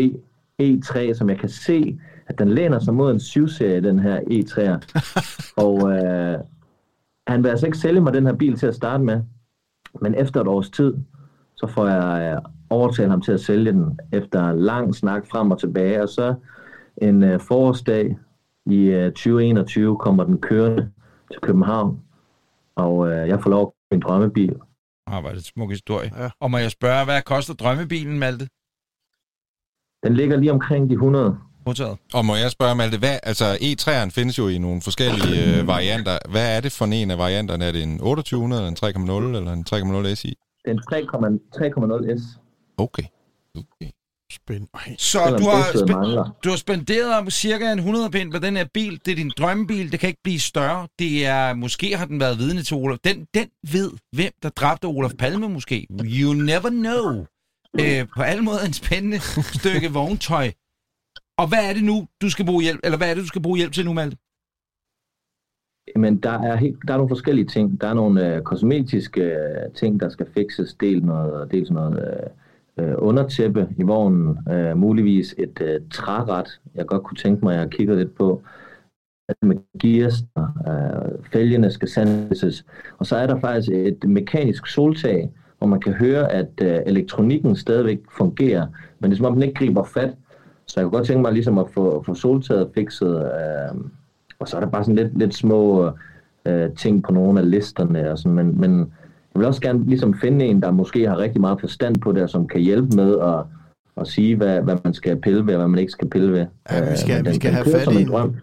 E3, som jeg kan se, at den læner sig mod en 7-serie, den her E3'er. [laughs] Og øh, han vil altså ikke sælge mig den her bil til at starte med. Men efter et års tid, så får jeg øh, overtalt ham til at sælge den efter lang snak frem og tilbage, og så en øh, forårsdag i øh, 2021 kommer den kørende til København, og øh, jeg får lov at købe en drømmebil. Ah, var det en smuk historie. Ja. Og må jeg spørge, hvad koster drømmebilen, Malte? Den ligger lige omkring de 100. Modtaget. Og må jeg spørge, Malte, hvad, altså E3'eren findes jo i nogle forskellige øh, varianter. Hvad er det for en af varianterne? Er det en 2800, eller en 3,0, eller en 3,0 SI? Den 3,0 S, Okay. okay. Spændende. Ej, Så du har, du har spenderet om cirka en 100 pind på den her bil. Det er din drømmebil. Det kan ikke blive større. Det er, måske har den været vidne til Olof. Den, den ved, hvem der dræbte Olof Palme måske. You never know. Øh, på alle måder en spændende [laughs] stykke vogntøj. Og hvad er det nu, du skal bruge hjælp, eller hvad er det, du skal bruge hjælp til nu, Malte? Men der er, helt, der er nogle forskellige ting. Der er nogle øh, kosmetiske øh, ting, der skal fikses. Dels noget, dels noget øh, øh, undertæppe i vognen. Øh, muligvis et øh, træret, jeg godt kunne tænke mig, at jeg kigger lidt på. Med gearster. øh, fælgene skal sandes. Og så er der faktisk et mekanisk soltag, hvor man kan høre, at øh, elektronikken stadigvæk fungerer. Men det er som om, den ikke griber fat. Så jeg kunne godt tænke mig ligesom at få, få soltaget fikset. Øh, og så er der bare sådan lidt, lidt små øh, ting på nogle af listerne. Og sådan, men, men jeg vil også gerne ligesom finde en, der måske har rigtig meget forstand på det, og som kan hjælpe med at, at sige, hvad, hvad man skal pille ved, og hvad man ikke skal pille ved. Ja, vi skal- men vi skal den have fat som i en drøm.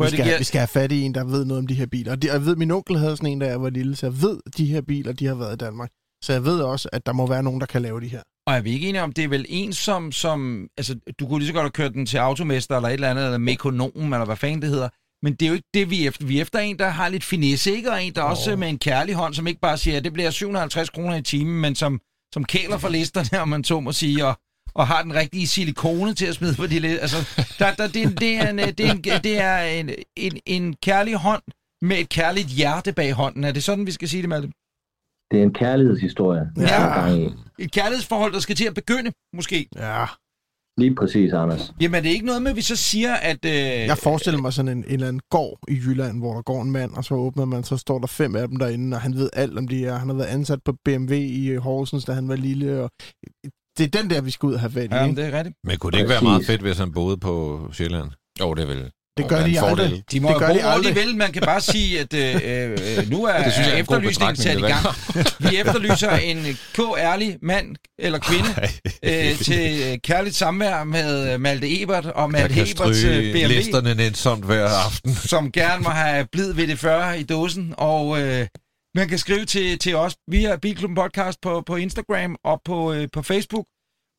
Vi skal, vi skal have fat i en, der ved noget om de her biler. Og jeg ved, min onkel havde sådan en, da jeg var lille, så jeg ved, at de her biler, de har været i Danmark. Så jeg ved også, at der må være nogen, der kan lave de her. Og er vi ikke enige om, det er vel en, som, som altså, du kunne lige så godt have kørt den til automester, eller et eller andet, eller mekonom, eller hvad fanden det hedder. Men det er jo ikke det, vi er efter. Vi er efter en, der har lidt finesse, ikke? Og en, der oh. også med en kærlig hånd, som ikke bare siger, at det bliver 750 kroner i timen, men som, som kæler for listerne, om man så må sige, og, og har den rigtige silikone til at smide på de lidt. Altså, der, der, det, er en- det er, en, det er, en, det er en, en, en kærlig hånd med et kærligt hjerte bag hånden. Er det sådan, vi skal sige det, Malte? Det er en kærlighedshistorie. Ja. er gang i. Et kærlighedsforhold, der skal til at begynde, måske. Ja. Lige præcis, Anders. Jamen, er det ikke noget med, at vi så siger, at... Øh, Jeg forestiller mig sådan en, en eller anden gård i Jylland, hvor der går en mand, og så åbner man, så står der fem af dem derinde, og han ved alt om de er. Han har været ansat på BMW i øh, Horsens, da han var lille. Og det er den der, vi skal ud og have fat i. Ja, ikke? det er rigtigt. Men kunne det ikke være Præcis. meget fedt, hvis han boede på Sjælland? Jo, det er vel... Det gør de fordel. aldrig. De må Det gør de hvor de aldrig. vil. Man kan bare sige, at øh, øh, nu er, [laughs] Det synes jeg er er efterlysningen sat i gang. Vi efterlyser [laughs] en klog, ærlig mand eller kvinde øh, til øh, kærligt samvær med øh, Malte Ebert og Malte Eberts øh, BMW, listerne nænsomt hver aften. [laughs] som gerne må have blid ved det 40 i dåsen. Og øh, man kan skrive til, til os via Bilklubben Podcast på, på Instagram og på, øh, på Facebook.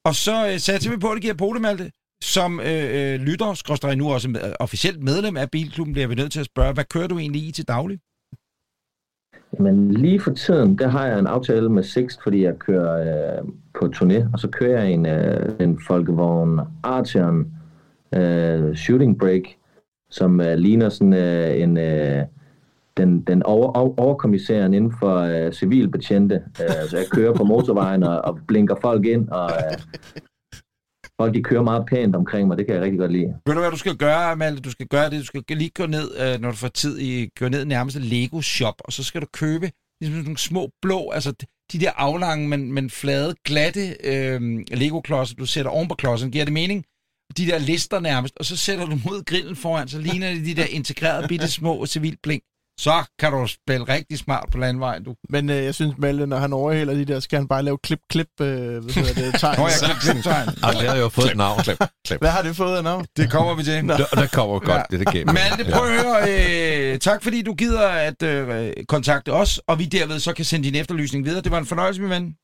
Og så øh, satser vi på, at det giver Pole, Malte. Som øh, øh lytter, skråstrej nu også med, officielt medlem af Bilklubben, bliver vi nødt til at spørge, hvad kører du egentlig i til daglig? Men lige for tiden, der har jeg en aftale med Sixt, fordi jeg kører øh, på turné, og så kører jeg en, øh, en folkevogn Arteon øh, Shooting Break, som øh, ligner sådan øh, en... Øh, den, den over, over, overkommissæren inden for øh, civilbetjente. Øh, så jeg kører på motorvejen og, og blinker folk ind, og øh, folk de kører meget pænt omkring mig. Det kan jeg rigtig godt lide. Ved du, hvad du skal gøre, Malte? Du skal gøre det. Du skal lige gå ned, øh, når du får tid, i, gå ned i nærmeste Lego-shop, og så skal du købe ligesom nogle små blå, altså de der aflange, men, men flade, glatte øh, Lego-klodser, du sætter oven på klodsen. Giver det mening? De der lister nærmest, og så sætter du mod grillen foran, så ligner det de der integrerede bitte små civilblink. Så kan du spille rigtig smart på landvejen, du. Men øh, jeg synes, Malte, når han overhælder de der, skal han bare lave klip-klip, øh, hvad det, [laughs] tegn. Nå, jeg kan klip tegn. Og det har jo fået et navn. Hvad har det fået af navn? Det kommer vi til. Og der kommer godt det, det gennem. Malte, prøv at høre. Øh, tak fordi du gider at øh, kontakte os, og vi derved så kan sende din efterlysning videre. Det var en fornøjelse, min ven.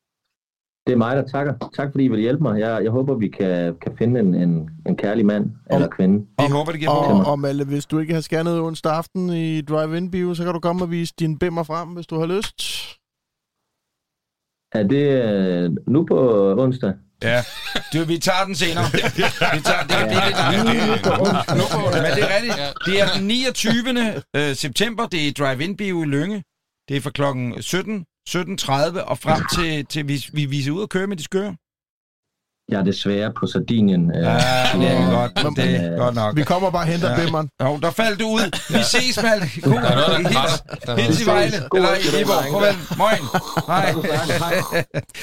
Det er mig, der takker. Tak fordi I vil hjælpe mig. Jeg, jeg håber, vi kan, kan finde en, en, en kærlig mand eller kvinde. Vi håber, det giver Og, og Malte, hvis du ikke har skærnet onsdag aften i Drive-In-bio, så kan du komme og vise din bimmer frem, hvis du har lyst. Er det øh, nu på onsdag? Ja, du, vi tager den senere. [laughs] Vi tager, det, det, det, det, det, på, men det er rigtigt. Det er den 29. øh, september. Det er Drive-In Bio i Lønge. Det er fra klokken 17, 17.30 og frem til, til vi, vi viser ud og kører med de skøre. jeg er desværre på Sardinien. Øh, Ja, det er godt. men, Det er øh, godt nok. Vi kommer bare og henter Ja. ja. bimmeren. Jo, der faldt du ud. Vi ses, Malte. God, Der er noget, der hils, i Vejle. Eller i Viborg. drenge. Farvel. Moin. Hej.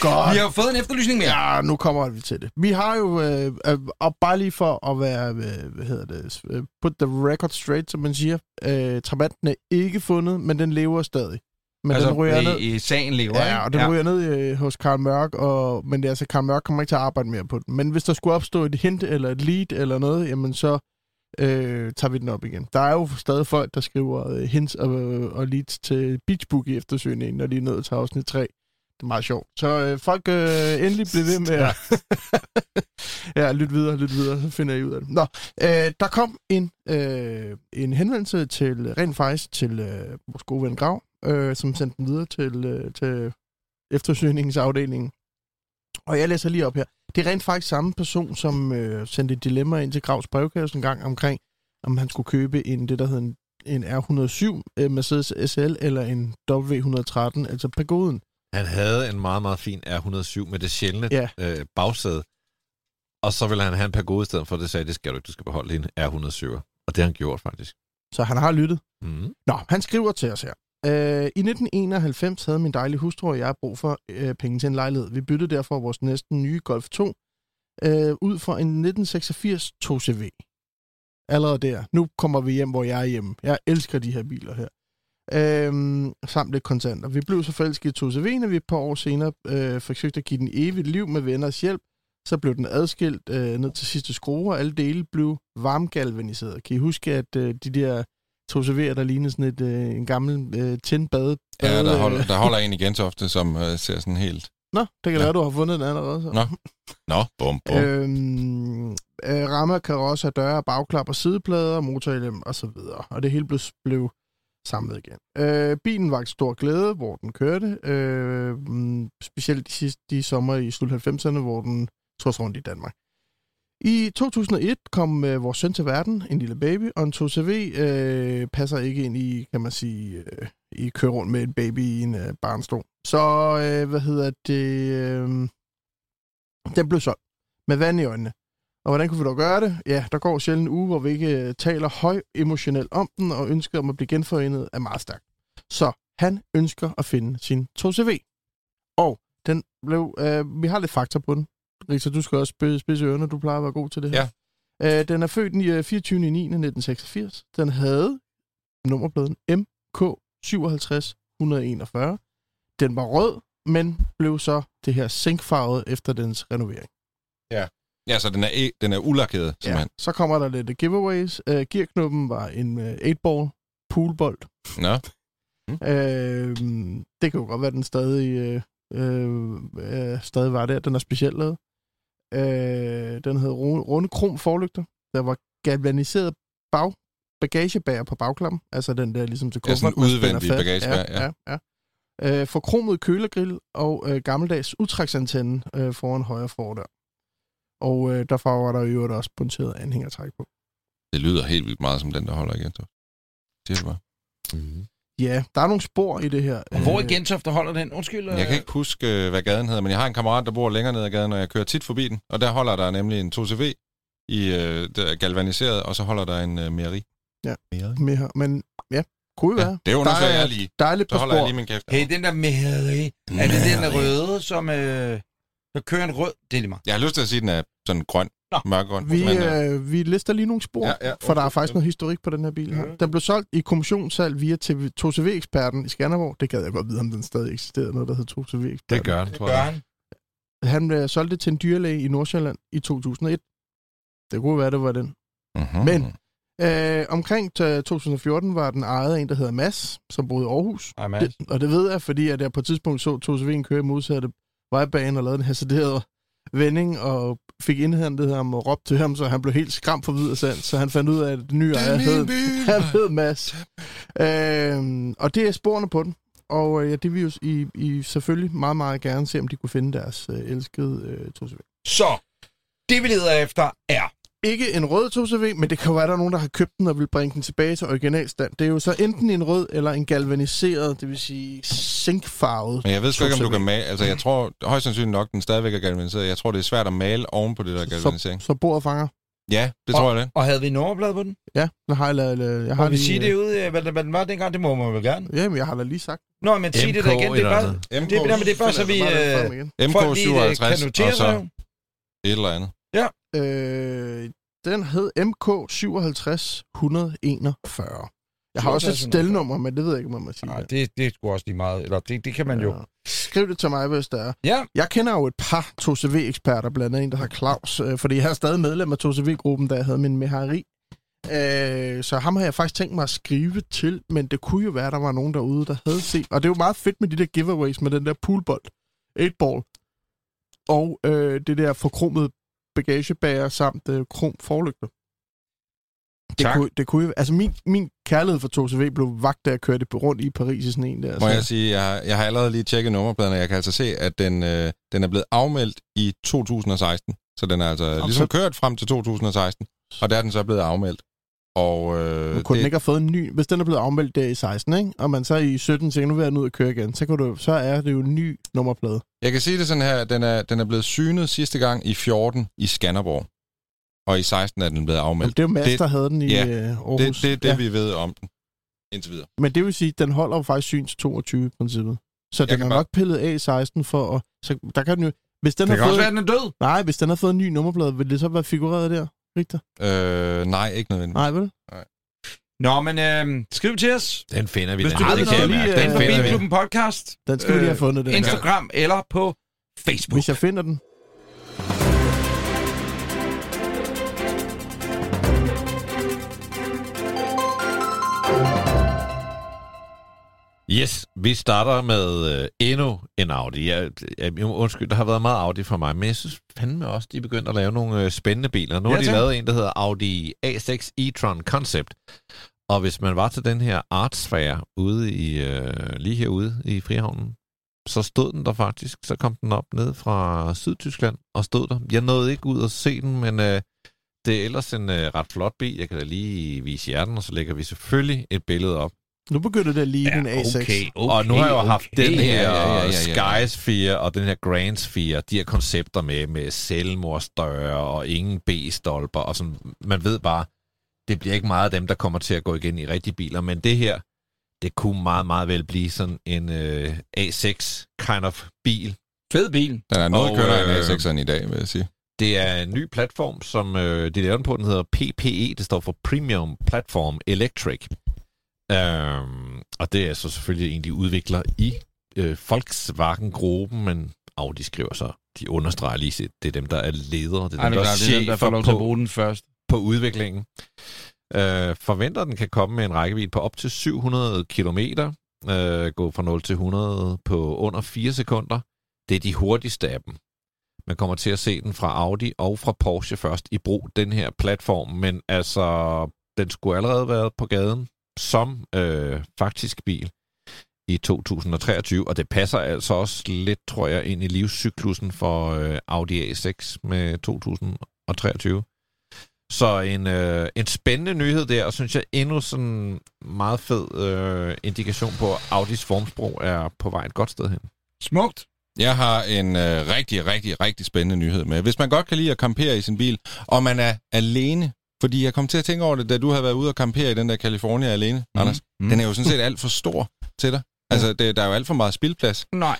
Godt. [laughs] Vi har fået en efterlysning mere. Ja, nu kommer vi til det. Vi har jo, øh, øh, og bare lige for at være, øh, hvad hedder det, øh, put the record straight, som man siger, øh, Trabanten er ikke fundet, men den lever stadig. Men altså, den ryger ned. i, i sagen lever, Ja, og den ikke? ryger ned øh, hos Karl Mørk, og, men det er altså, Karl Mørk kommer ikke til at arbejde mere på den. Men hvis der skulle opstå et hint eller et lead eller noget, jamen så øh, tager vi den op igen. Der er jo stadig folk, der skriver øh, hints og, og leads til Beach Boogie eftersøgningen, når de er nået til afsnit 3. Det er meget sjovt. Så øh, folk øh, endelig bliver ved med at... [laughs] ja, lyt videre, lyt videre, så finder I ud af det. Nå, øh, der kom en, øh, en henvendelse til, rent faktisk til øh, vores gode ven Grav, øh, som sendte den videre til, øh, til eftersøgningsafdelingen. Og jeg læser lige op her. Det er rent faktisk samme person, som øh, sendte et dilemma ind til Gravs brevkasse en gang omkring, om han skulle købe en, det der hedder en, en R107 øh, Mercedes SL eller en W113, altså Pagoden. Han havde en meget, meget fin R107 med det sjældne Ja. øh, bagsæde. Og så ville han have en pagode i stedet for, det sagde, det skal du ikke, du skal beholde din R107. Og det har han gjort, faktisk. Så han har lyttet. Mm. Nå, han skriver til os her. Øh, I 1991 havde min dejlige hustru og jeg brug for øh, penge til en lejlighed. Vi byttede derfor vores næsten nye Golf 2 øh, ud for en 1986 2CV. Allerede der. Nu kommer vi hjem, hvor jeg er hjemme. Jeg elsker de her biler her. Øhm, samt lidt kontanter. Vi blev så forelsket i 2CV'en, og vi et par år senere øh, forsøgte at give den evigt liv med venners hjælp. Så blev den adskilt øh, ned til sidste skrue, og alle dele blev varmgalvaniseret. Kan I huske, at øh, de der 2CV'er, der lignede sådan et, øh, en gammel øh, tindbade? Ja, der holder, der holder [laughs] en i Gentofte, som øh, ser sådan helt... Nå, det kan Ja. være, du har fundet den allerede. Så. Nå, Nå, bum, bum. Øh. Øhm, øh, rammer, karosser, døre, bagklapper, sideplader, motorhjelm og så videre. Og det hele blev, blev samlet igen. Øh, bilen var et stor glæde, hvor den kørte. Øh, mm, specielt de sidste de sommer i slut 90'erne, hvor den tog rundt i Danmark. I 2001 kom øh, vores søn til verden, en lille baby, og en 2CV øh, passer ikke ind i, kan man sige, øh, i køre rundt med en baby i en øh, barnstol. Så, øh, hvad hedder det, øh, den blev solgt med vand i øjnene. Og hvordan kunne vi dog gøre det? Ja, der går sjældent en uge, hvor vi ikke øh, taler høj emotionelt om den, og ønsker om at blive genforenet er meget stærkt. Så han ønsker at finde sin 2CV. Og den blev, øh, vi har lidt fakta på den. Rita, du skal også spidse spidse ørerne, du plejer at være god til det her. Ja. Øh, den er født den øh, 24. 9. 1986. Den havde nummerpladen MK 57141. Den var rød, men blev så det her zinkfarvet efter dens renovering. Ja, så den er, e- den er ulakeret, simpelthen. Så kommer der lidt giveaways. Uh, gearknoppen var en uh, 8-ball poolbold. Ja. Nå, Uh, [laughs] det kan jo godt være, at den stadig, uh, uh, stadig var der. Den er specielt lavet. Uh, den havde runde, krom forlygter. Der var galvaniseret bag, bagagebærer på bagklammen. Altså den der ligesom til Ja, sådan udvendig fast. bagagebærer, Ja, ja. ja. Uh, forkromet kølergrill og uh, gammeldags udtræksantenne uh, foran højre fordør. Og uh, derfra var der jo også punkteret anhængertræk på. det lyder helt vildt meget som den, der holder i Gentofte. Siger du bare. Mm. Ja, der er nogle spor i det her. Og hvor i Øh, Gentofte holder den? Undskyld. Jeg kan ikke huske, øh, hvad gaden hedder, men jeg har en kammerat, der bor længere ned ad gaden, og jeg kører tit forbi den. Og der holder der nemlig en 2CV i øh, der er galvaniseret, og så holder der en øh, mejeri. Ja. Her. Men ja, kunne Ja, være. det undersøger Der er- jeg lige. Der er lidt Så holder jeg spor. lige min kæft. Hey, den der meheri. Er det den der røde, som... Øh, der kører en rød... Det er lige meget. Jeg har lyst til at sige, at den er sådan grøn. Nå. Vi, men, øh, vi lister lige nogle spor, Ja, ja. for der er faktisk noget historik på den her bil her. Mhm. Den blev solgt i kommissionssalg via TV 2CV-eksperten i Skanderborg. Det gad jeg godt vide, om den stadig eksisterede, noget der hed 2CV-eksperten. Det gør han, Det tror gør jeg. han. Han øh, solgte det til en dyrlæge i Nordsjælland i 2001. Det kunne være, det var den. mhm. Men- Øh, omkring t- 2014 var den ejet af en, der hedder Mads, som boede i Aarhus. Ej, Mads. Det, og det ved jeg, fordi at jeg på et tidspunkt så 2CV'en køre i modsatte vejbane og lavede en hasarderet vending, og fik indhentet ham og råbt til ham, så han blev helt skræmt for videre sand, så han fandt ud af, at den nye ejer hed, [laughs] han hed Mads. Øh, og det er sporene på den. Og øh, ja, det vil jo i, i selvfølgelig meget, meget gerne se, om de kunne finde deres øh, elskede øh, 2CV. Så, det vi leder efter er ikke en rød 2CV, men det kan jo være, at der er nogen, der har købt den og vil bringe den tilbage til originalstand. Det er jo så enten en rød eller en galvaniseret, det vil sige zinkfarvet. Men jeg ved sgu ikke, om du 2CV. kan male. Altså, jeg tror højst sandsynligt nok, den stadigvæk er galvaniseret. Jeg tror, det er svært at male oven på det der galvanisering. Så, så bordet fanger. Ja, det tror jeg det. Og havde vi nummerplade på den? Ja, jeg har, jeg, jeg har Har vi lige, sige det ud, øh, hvad, hvad den var dengang? Det må man vel gerne. Jamen, jeg har da lige sagt. Nå, men sig det da igen. Det er bare, MK, det, det, det er bare, så vi... Finder jeg da bare den Øh, frem igen. folk lige øh, MK57, kan notere og så jo. et eller andet. Øh, den hed MK 57 141. Jeg har også et 57 stelnummer, men det ved jeg ikke, om man må sige. Nej, det, det er sgu også lige meget. Eller det, det kan man jo. Ja. Skriv det til mig, hvis der er. Ja. Jeg kender jo et par 2CV-eksperter, blandt andet en, der har Claus, øh, fordi jeg er stadig medlem af 2CV-gruppen, da jeg havde min mehari. Øh, så ham har jeg faktisk tænkt mig at skrive til, men det kunne jo være, der var nogen derude, der havde set. Og det er jo meget fedt med de der giveaways med den der poolbold, 8-ball, og øh, det der forkromede bagagebager samt øh, krom forlygter. Det Tak. kunne, det kunne altså min, min kærlighed for 2CV blev vagt, da jeg kørte rundt i Paris i sådan en der. Må så- jeg sige, jeg har, jeg har allerede lige tjekket nummerpladen, og jeg kan altså se, at den, øh, den er blevet afmeldt i 2016. Så den er altså Og ligesom så- kørt frem til 2016, og der er den så blevet afmeldt. Og øh, Men kunne den ikke have fået en ny... Hvis den er blevet afmeldt der i 16, ikke? og man så i 17 tænker, nu vil jeg den ud og køre igen, så, kan du, så er det jo en ny nummerplade. jeg kan sige det sådan her, at den er, den er blevet synet sidste gang i 14 i Skanderborg. Og i 16 er den blevet afmeldt. det er jo Mads, Det- der havde den i ja, øh, Aarhus. Det, det er det, ja. vi ved om den. Indtil videre. Men det vil sige, at den holder jo faktisk syn til 22 i princippet. Så den kan er bare- nok pillet af i 16 for at... Så der kan den jo... Hvis den, Det har kan også fået, være, at den er død. Nej, hvis den har fået en ny nummerplade, vil det så være figureret der, Richter? Øh, nej, ikke nødvendigt. Nej, vel? Nå, men øh, skriv til os. Den finder vi. Hvis den. du har ved det noget kan lige, den på finder vi. Bilklubben podcast, Den skal vi lige have Øh, fundet, den. Instagram eller på Facebook. Hvis jeg finder den. Yes, vi starter med øh, endnu en Audi. Jeg, jeg, undskyld, der har været meget Audi for mig, men jeg synes fandme også, de er begyndt at lave nogle øh, spændende biler. Nu Ja, har de lavet en, der hedder Audi A6 e-tron Concept. Og hvis man var til den her artsfair ude i, øh, lige herude i Frihavnen, så stod den der faktisk. Så kom den op ned fra Sydtyskland og stod der. Jeg nåede ikke ud og se den, men øh, det er ellers en øh, ret flot bil. Jeg kan da lige vise jer den, og så lægger vi selvfølgelig et billede op. Nu begynder det at ligne Ja, en A6. okay, okay, og nu har jeg jo haft okay. den her Ja, ja, ja, ja, ja. Skies 4 og den her Grands 4, de her koncepter med, med selvmordsdøre og ingen B-stolper, og sådan, man ved bare, det bliver ikke meget af dem, der kommer til at gå igen i rigtige biler, men det her, det kunne meget, meget vel blive sådan en øh, A6 kind of bil. Fed bil. Den er noget Og, kønner øh, end A6'eren i dag, vil jeg sige. Det er en ny platform, som øh, de laver den på, den hedder PPE, det står for Premium Platform Electric. Øhm, og det er så selvfølgelig en, de udvikler i øh, Volkswagen-gruppen, men Audi skriver så, de understreger lige, at det er dem, der er ledere, det er Ej, dem, det er der det er den, der får lov til at på, bruge den først. på udviklingen. Øh, forventer, den kan komme med en rækkevidde på op til 700 km, øh, gå fra 0 til 100 på under 4 sekunder. Det er de hurtigste af dem. Man kommer til at se den fra Audi og fra Porsche først i brug, den her platform, men altså, den skulle allerede være på gaden som øh, faktisk bil i 2023, og det passer altså også lidt, tror jeg, ind i livscyklusen for øh, Audi A6 med 2023. Så en, øh, en spændende nyhed der, og synes jeg endnu sådan meget fed øh, indikation på, at Audis formsprog er på vej et godt sted hen. Smukt. Jeg har en øh, rigtig, rigtig, rigtig spændende nyhed med. Hvis man godt kan lide at campere i sin bil, og man er alene, fordi jeg kom til at tænke over det, da du havde været ude og campere i den der California alene, mm. Anders. Mm. Den er jo sådan set alt for stor til dig. Altså, det, der er jo alt for meget spildplads. Nej,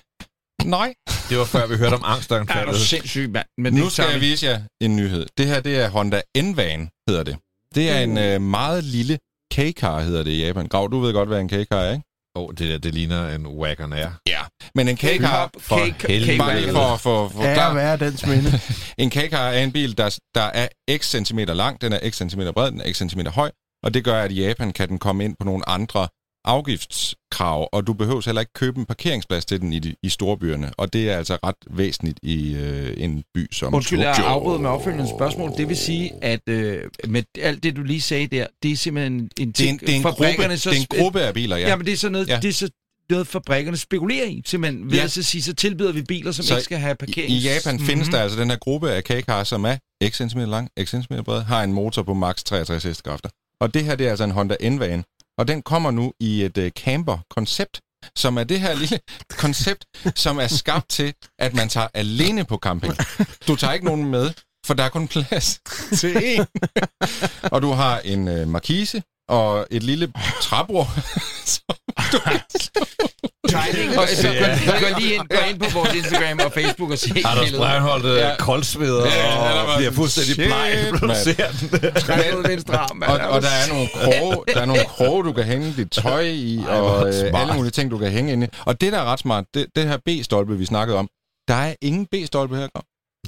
Nej. Det var før vi hørte om [laughs] er du angstanfaldet. sindssyg, mand. Men Nu det skal jeg vi- vise jer en nyhed. Det her, det er Honda N-Van, hedder det. Det er en øh, meget lille K-car, hedder det i Japan. Grav, du ved godt, hvad en K-car er, ikke? Åh, oh, det der, det ligner en Wagon Air. Ja. Men en K-car, K-Cup, for K-Cup, helvede. bare for, for, for Ja, hvad er dens minde? [laughs] En K-car er en bil, der, der er x centimeter lang, den er x centimeter bred, den er x centimeter høj, og det gør, at i Japan kan den komme ind på nogle andre afgiftskrav, og du behøver heller ikke købe en parkeringsplads til den i, i storbyerne, og det er altså ret væsentligt i øh, en by som Undskyld, jeg Tokyo. afbryder med opfølgende spørgsmål. Det vil sige, at øh, med alt det, du lige sagde der, det er simpelthen en Det er en, ting, det er en, gruppe, fabrikkerne det er en gruppe af biler, ja. Ja, men det er sådan noget, Ja. det er så noget, fabrikkerne spekulerer i. Simpelthen ved Ja. at så sige, så tilbyder vi biler, som Så så ikke skal have parkering. I Japan findes der altså den her gruppe af K-car, som er x cm lang, x cm bred, har en motor på maks 63 hestekræfter. Og det her, det er altså en Honda N-van. Og den kommer nu i et uh, camper-koncept, som er det her lille [laughs] koncept, som er skabt til, at man tager alene på camping. Du tager ikke nogen med, for der er kun plads til [laughs] én. og du har en uh, markise og et lille træbord, [laughs] som du Timing. Og så gå, gå lige ind, gå ind på vores Instagram og Facebook og se Anders. Breinholt Ja. ja. koldsveder Ja, og bliver fuldstændig shit, bleg, når du ser den. Trænet venstre arm, mand. Og, og der er nogle kroge, der er nogle kroge, du kan hænge dit tøj i, Ej, og øh, smart. alle mulige ting, du kan hænge inde i. Og det, der er ret smart, det, det her B-stolpe, vi snakkede om, der er ingen B-stolpe her.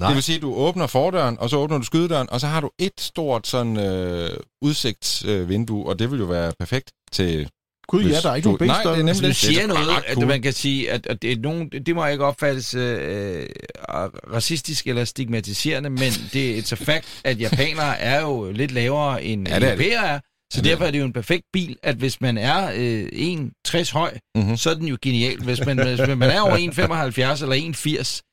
Nej. Det vil sige, at du åbner fordøren, og så åbner du skydedøren, og så har du et stort sådan øh, udsigtsvindue, øh, vindue, og det vil jo være perfekt til... Gud, ja, der er ikke du- nogen Nej, det er nemlig- Du det. siger Det noget, at man kan sige, at, at det, er nogen, det må ikke opfattes øh, racistisk eller stigmatiserende, men det er et så fakt, at japanere er jo lidt lavere end Ja, er europæere er. Så er derfor er det jo en perfekt bil, at hvis man er øh, 1,60 høj, Mhm. mm-hmm. så er den jo genial. Hvis man, hvis man er over 1,75 eller 1,80,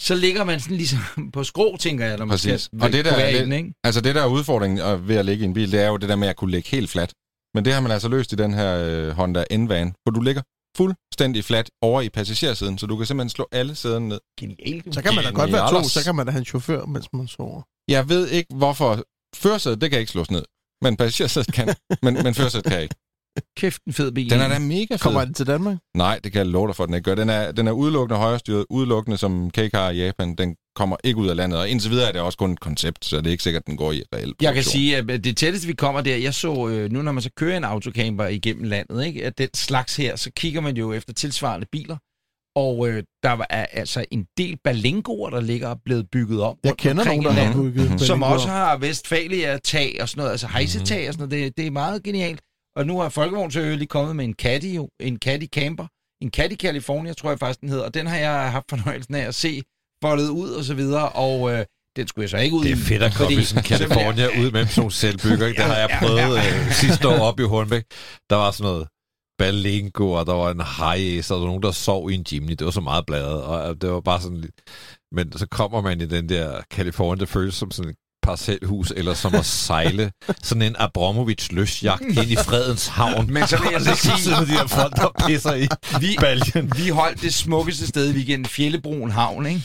så ligger man sådan ligesom [laughs] på skrå, tænker jeg, når man Præcis. skal Og det der er den, ikke? Altså det, der er udfordringen øh, ved at ligge i en bil, det er jo det der med at kunne ligge helt fladt. Men det har man altså løst i den her øh, Honda N-van, hvor du ligger fuldstændig fladt over i passagersiden, så du kan simpelthen slå alle sæderne ned. Genial. Så kan man da godt være to, så kan man da have en chauffør, mens man sover. Jeg ved ikke, hvorfor førersædet, det kan ikke slås ned. Men passagersædet kan, [laughs] men, men førersædet kan ikke. Kæft en fed bil. Den er da mega fed. Kommer den til Danmark? Nej, det kan jeg love dig for, at den ikke gør. Den er, den er udelukkende højrestyret, udelukkende som K-Car i Japan. Den kommer ikke ud af landet, og indtil videre er det også kun et koncept, så det er ikke sikkert, at den går i reelt Jeg kan sige, at det tætteste, vi kommer der, jeg så, øh, nu når man så kører en autocamper igennem landet, ikke, at den slags her, så kigger man jo efter tilsvarende biler, og øh, der var- er altså en del balingoer, der ligger og blevet bygget om. Jeg kender nogen, der har bygget Som også har Vestfalia-tag og sådan noget, altså hejsetag og sådan noget. Det, det er meget genialt. Og nu har Folkevogn så lige kommet med en Caddy, en Caddy Camper, en Caddy California, tror jeg faktisk, den hedder, og den har jeg haft fornøjelsen af at se foldet ud og så videre, og øh, den skulle jeg så ikke ud Det er i, fedt at komme fordi- i sådan [laughs] California ud med sådan nogle selvbygger. ikke? Det har jeg prøvet øh, sidste år op i Hornbæk. Der var sådan noget balingo, og der var en high og der var nogen, der sov i en Jimny. Det var så meget bladet, og det var bare sådan... Men så kommer man i den der California, det føles som sådan et parcelhus, eller som at sejle sådan en Abramovic løsjagt ind i fredens havn. Men så vil jeg så sige- de der folk, der pisser i Vi, baljen. vi holdt det smukkeste sted i weekenden, Fjellebroen Havn, ikke?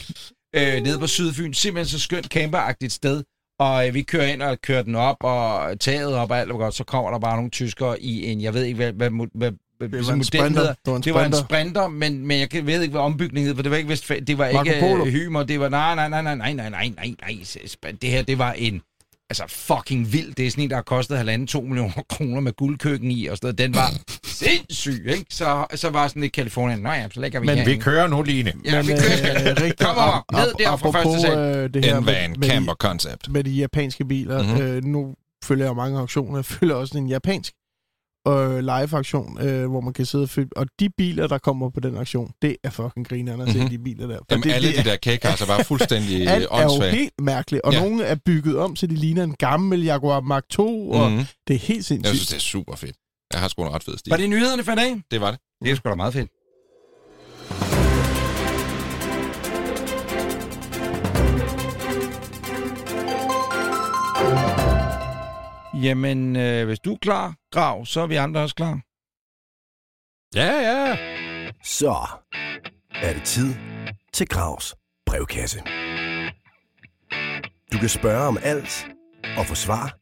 Øh, nede på Sydfyn. Simpelthen så skønt camperagtigt sted. Og øh, vi kører ind og kører den op, og taget op og alt var godt. Så kommer der bare nogle tyskere i en, jeg ved ikke, hvad, hvad, hvad Det var sådan en sprinter. hedder. Det var en Det var en sprinter. men, men jeg ved ikke, hvad ombygningen hed, for det var ikke Vestfalen, det var Marco ikke Polo. uh, Hymer, det var, nej, nej, nej, nej, nej, nej, nej, nej, nej, det her, det var en, altså fucking vild, det er sådan en, der har kostet halvanden, to millioner [laughs] kroner med guldkøkken i, og sådan noget. den var [laughs] sindssyg, ikke? Så, så var sådan lidt Kalifornien, nå ja, så lægger vi Men her, vi kører nu, Line. Ja, vi Men, kører. øh, [laughs] Rigtig, Kom over, ned ap- der fra første sal. øh, det her med, med, camper concept. med de japanske biler. Mhm. Mm-hmm. Øh, nu følger jeg mange auktioner. Jeg følger også en japansk øh, live-aktion, øh, hvor man kan sidde og følge. Og de biler, der kommer på den aktion, det er fucking grinerne at se Mhm. de biler der. For Jamen, det, alle det de der er bare [laughs] fuldstændig alt er jo helt mærkeligt, og Ja. nogle er bygget om, så de ligner en gammel Jaguar Mark II, og Mhm. det er helt Jeg sindssygt. synes, det er super fedt. Jeg har sgu en ret fed stil. Var det nyhederne for i dag? Det var det. Det er sgu da meget fedt. Jamen, øh, hvis du er klar, Grav, så er vi andre også klar. Ja, ja. Så er det tid til Gravs brevkasse. Du kan spørge om alt og få svar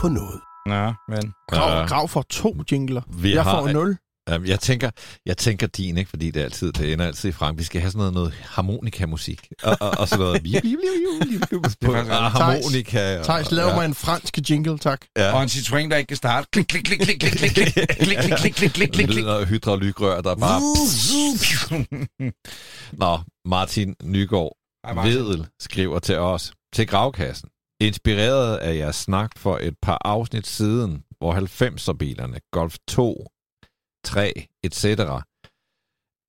på noget. Ja, men... Grav, Ja. Grav får to jingler. Vi jeg har- får nul. Um, jeg tænker, jeg tænker din, ikke? fordi det er altid, det ender altid i Frank. Vi skal have sådan noget, noget harmonikamusik. Og, og, og sådan noget. Bli, bli, bli, bli, bli, bli, på, faktisk og rigtigt. harmonika. og- Thijs, lav ja. mig en fransk jingle, tak. Ja. Og en Citroën, der ikke kan starte. Klik, klik, klik, klik, klik, klik, klik, klik, klik, klik, klik, klik, klik, klik, klik. Noget hydraulikrør, der bare... Nå, Martin Nygaard Martin. Vedel skriver til os, til gravkassen. Inspireret af jeres snak for et par afsnit siden, hvor 90'er-bilerne, Golf 2, 3, etc.,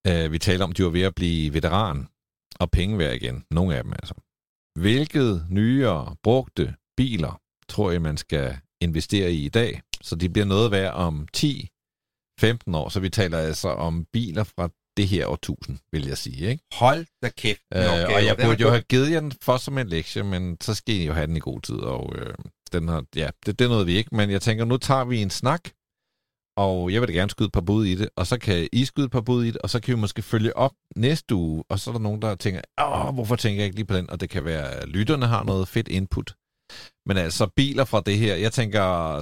øh, vi taler om, de var ved at blive veteran og penge værd igen. Nogle af dem altså. Hvilket nyere, brugte biler tror jeg, man skal investere i i dag, så de bliver noget værd om 10, 15 år, så vi taler altså om biler fra det her årtusind, vil jeg sige. Ikke? Hold da kæft. Øh, og jeg burde jo have givet jer den for som en lektie, men så skal I jo have den i god tid. Og øh, den har, ja, det, det er noget vi ikke, men jeg tænker, nu tager vi en snak, og jeg vil da gerne skyde et par bud i det, og så kan I skyde et par bud i det, og så kan vi måske følge op næste uge, og så er der nogen, der tænker, åh, hvorfor tænker jeg ikke lige på den? Og det kan være, at lytterne har noget fedt input. Men altså, biler fra det her, jeg tænker,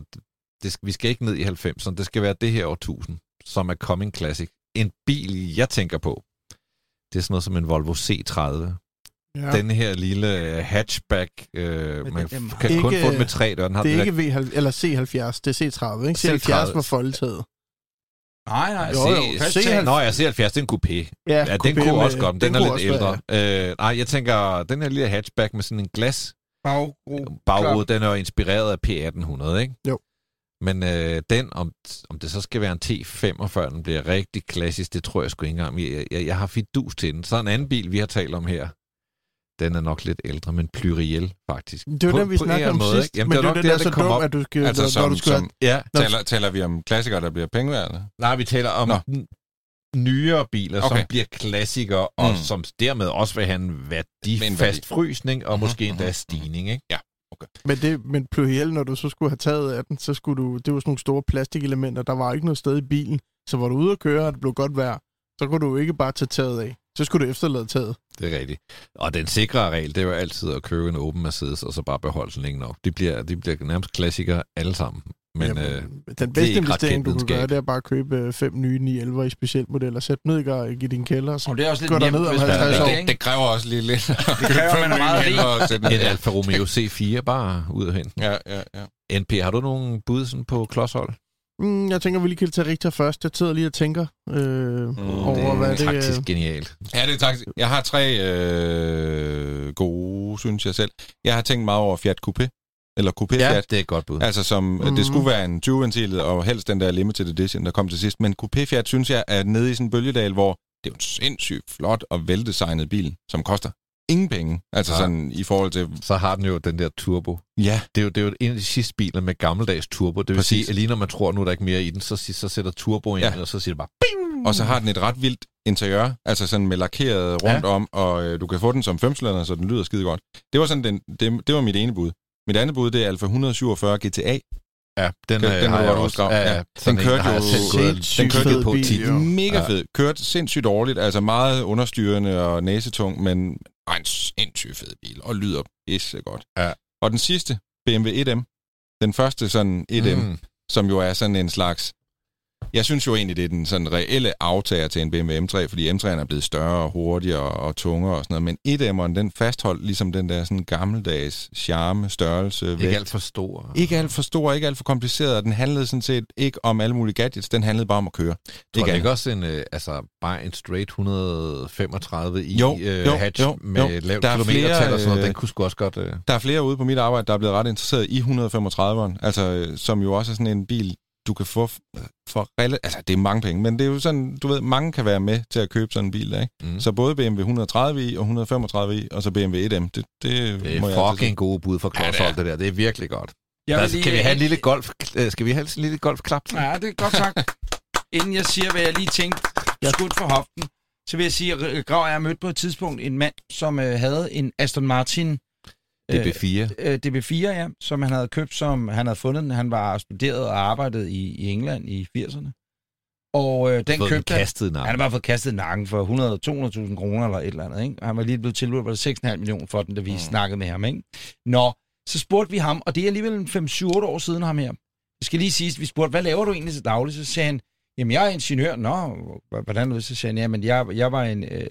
det, skal- vi skal ikke ned i 90'erne, det skal være det her årtusind, som er coming classic. En bil, jeg tænker på, det er sådan noget som en Volvo C30. Ja. Ja. Den her lille øh, hatchback, øh, Men man den- den kan kun ikke- få den med tre døre. Den har det er den ikke V70, eller C70, det er C30, ikke? C30. C70 var foldtaget. Nej, nej. Jo, jo, C- tag. Nå, jeg ser 70, det er en coupé. Ja, Ja, den coupé kunne med- også godt, den, kunne er lidt også være- ældre. Øh, nej, jeg tænker, den her lille hatchback med sådan en glas Bagro. bagrude, den er jo inspireret af P1800, ikke? Jo. Men øh, den, om, om det så skal være en T45, den bliver rigtig klassisk, det tror jeg sgu ikke engang. Jeg, jeg, jeg har fidus til den. Så en anden bil, vi har talt om her, den er nok lidt ældre, men Pluriel faktisk. Det var På- den, vi eller om måde, sidst? Jamen, men det er er nok den, der der, er kommer dum, op. at du skal... Altså når som, du skal som Ja, taler, taler vi om klassikere, der bliver penge værd, eller? nej, vi taler om Nå. nyere biler, Okay. som bliver klassikere, og Mm. som dermed også vil have en Med en værdifast værdi. frysning, og Mhm, måske endda mhm, stigning, ikke? Men, det, men Pluriel, når du så skulle have taget af den, så skulle du... Det var sådan nogle store plastikelementer. Der var ikke noget sted i bilen. Så var du ude at køre, og det blev godt vejr. Så kunne du ikke bare tage taget af. Så skulle du efterlade taget. Det er rigtigt. Og den sikre regel, det er jo altid at købe en åben Mercedes, og så bare beholde den længe nok. De bliver, de bliver nærmest klassikere alle sammen. Men Jamen, øh, den bedste investering, du kan gøre, det er bare at købe øh, fem nye 911 i specialmodeller. Sæt ned i din kælder, og så Og det er også lidt Går der nemt, ned om hvis man 50 er år? det, kræver også lige lidt. Det [laughs] kræver, man meget rig. rig. en Alfa Romeo C4 bare ud af hente. Ja, ja, ja. NP, har du nogen bud sådan på klodshold? Mm, jeg tænker, vi lige kan tage Richter først. Jeg sidder lige og tænker øh, mm, over, det er hvad det taktisk er. genialt. Ja, det er taktisk. Jeg har tre øh, gode, synes jeg selv. Jeg har tænkt meget over Fiat Coupé. Eller Coupé Ja, Fiat. det er et godt bud. Altså som, mm-hmm. Mhm. det skulle være en 20-ventil, og helst den der limited edition, der kom til sidst. Men Coupé Fiat, synes jeg, er nede i sådan en bølgedal, hvor det er jo en sindssygt flot og veldesignet bil, som koster ingen penge. Altså Ja. sådan i forhold til... Så har den jo den der turbo. Ja, Det er jo, det er jo en af de sidste biler med gammeldags turbo. Det vil Præcis. sige, at lige når man tror, nu er der ikke mere i den, så, så sætter turbo ind, Ja. ja. og så siger det bare... og så har den et ret vildt interiør, altså sådan med lakeret rundt Ja. om, og øh, du kan få den som femcylinder, så den lyder skide godt. Det var sådan den, det, det var mit ene bud. Mit andet bud, det er Alfa 147 GTA. Ja, den, Den- øh, den har jeg også. Ja, Ja, den kørte jo- den kørte på bil, 10. jo. Mega fed. Kørt sindssygt dårligt, altså meget understyrende og næsetung, men ej, en sindssygt fed bil, og lyder pisse godt. Ja. Og den sidste, BMW 1M, den første sådan 1M, mm. Mm. som jo er sådan en slags... Jeg synes jo egentlig, det er den sådan reelle aftager til en BMW M3, fordi M3'eren er blevet større og hurtigere og tungere og sådan noget, men 1M'eren, den fastholdt ligesom den der sådan gammeldags charme, størrelse, Ikke vægt. alt for stor. Ikke alt for stor, ikke alt for kompliceret, og den handlede sådan set ikke om alle mulige gadgets, den handlede bare om at køre. Tror Ikke ikke, ikke også en, øh, altså, bare en straight 135 i Jo, øh, jo, hatch jo, med jo. lavt er kilometertal og sådan noget, øh, den kunne sgu også godt... Øh, Der er flere ude på mit arbejde, der er blevet ret interesseret i 135'eren, altså, øh, som jo også er sådan en bil, du kan få for rela- Altså, det er mange penge, men det er jo sådan, du ved, mange kan være med til at købe sådan en bil, der, ikke? mm. Så både BMW 130i og 135i, og så BMW 1M, det, det, det må er jeg altså fucking gode bud for Ja, det klodshold, det der. Det er virkelig godt. Jeg Altså, lige- kan vi have en lille golf... øh, Skal vi have en lille golfklap? Ja, det er godt sagt. Inden jeg siger, hvad jeg lige tænkte, skudt for hoften, så vil jeg sige, at Grav jeg har mødt på et tidspunkt en mand, som øh, havde en Aston Martin DB4. øh, DB4, ja, som han havde købt, som han havde fundet den. Han var studeret og arbejdet i, i England i 80'erne. Og øh, den Fået den købte han. kastet har bare fået kastet nakken for 100-200.000 kroner eller et eller andet. Ikke? Og han var lige blevet tilbudt var det 6,5 millioner for den, da vi mm. snakkede med ham. Ikke? Nå, så spurgte vi ham, og det er alligevel en 5-7-8 år siden ham her. Det skal lige siges, vi spurgte, hvad laver du egentlig til daglig? Så sagde han, jamen jeg er ingeniør. Nå, hvordan er det? Så sagde han, jamen jeg, jeg var en... Øh,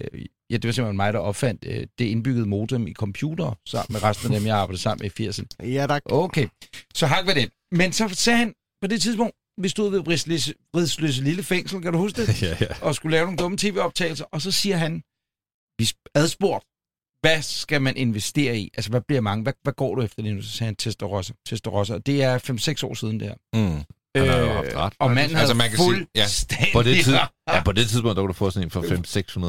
ja, det var simpelthen mig, der opfandt øh, det indbyggede modem i computer, sammen med resten af dem, jeg arbejdede sammen med i 80'erne. Ja, der Okay, så hak ved den. Men så sagde han, på det tidspunkt, vi stod ved Vridsløse, Vridsløse Lille Fængsel, kan du huske det? [laughs] ja, ja. og skulle lave nogle dumme tv-optagelser, og så siger han, vi sp- adspurgt, hvad skal man investere i? Altså, hvad bliver mange? Hvad, hvad går du efter lige nu? Så sagde han Testarossa. Testarossa. Og det er 5-6 år siden, det her. Mm. Han har jo haft ret, Og manden Altså, man kan sige- ja. På det, tid, ja, på det tidspunkt, der kunne du få sådan en for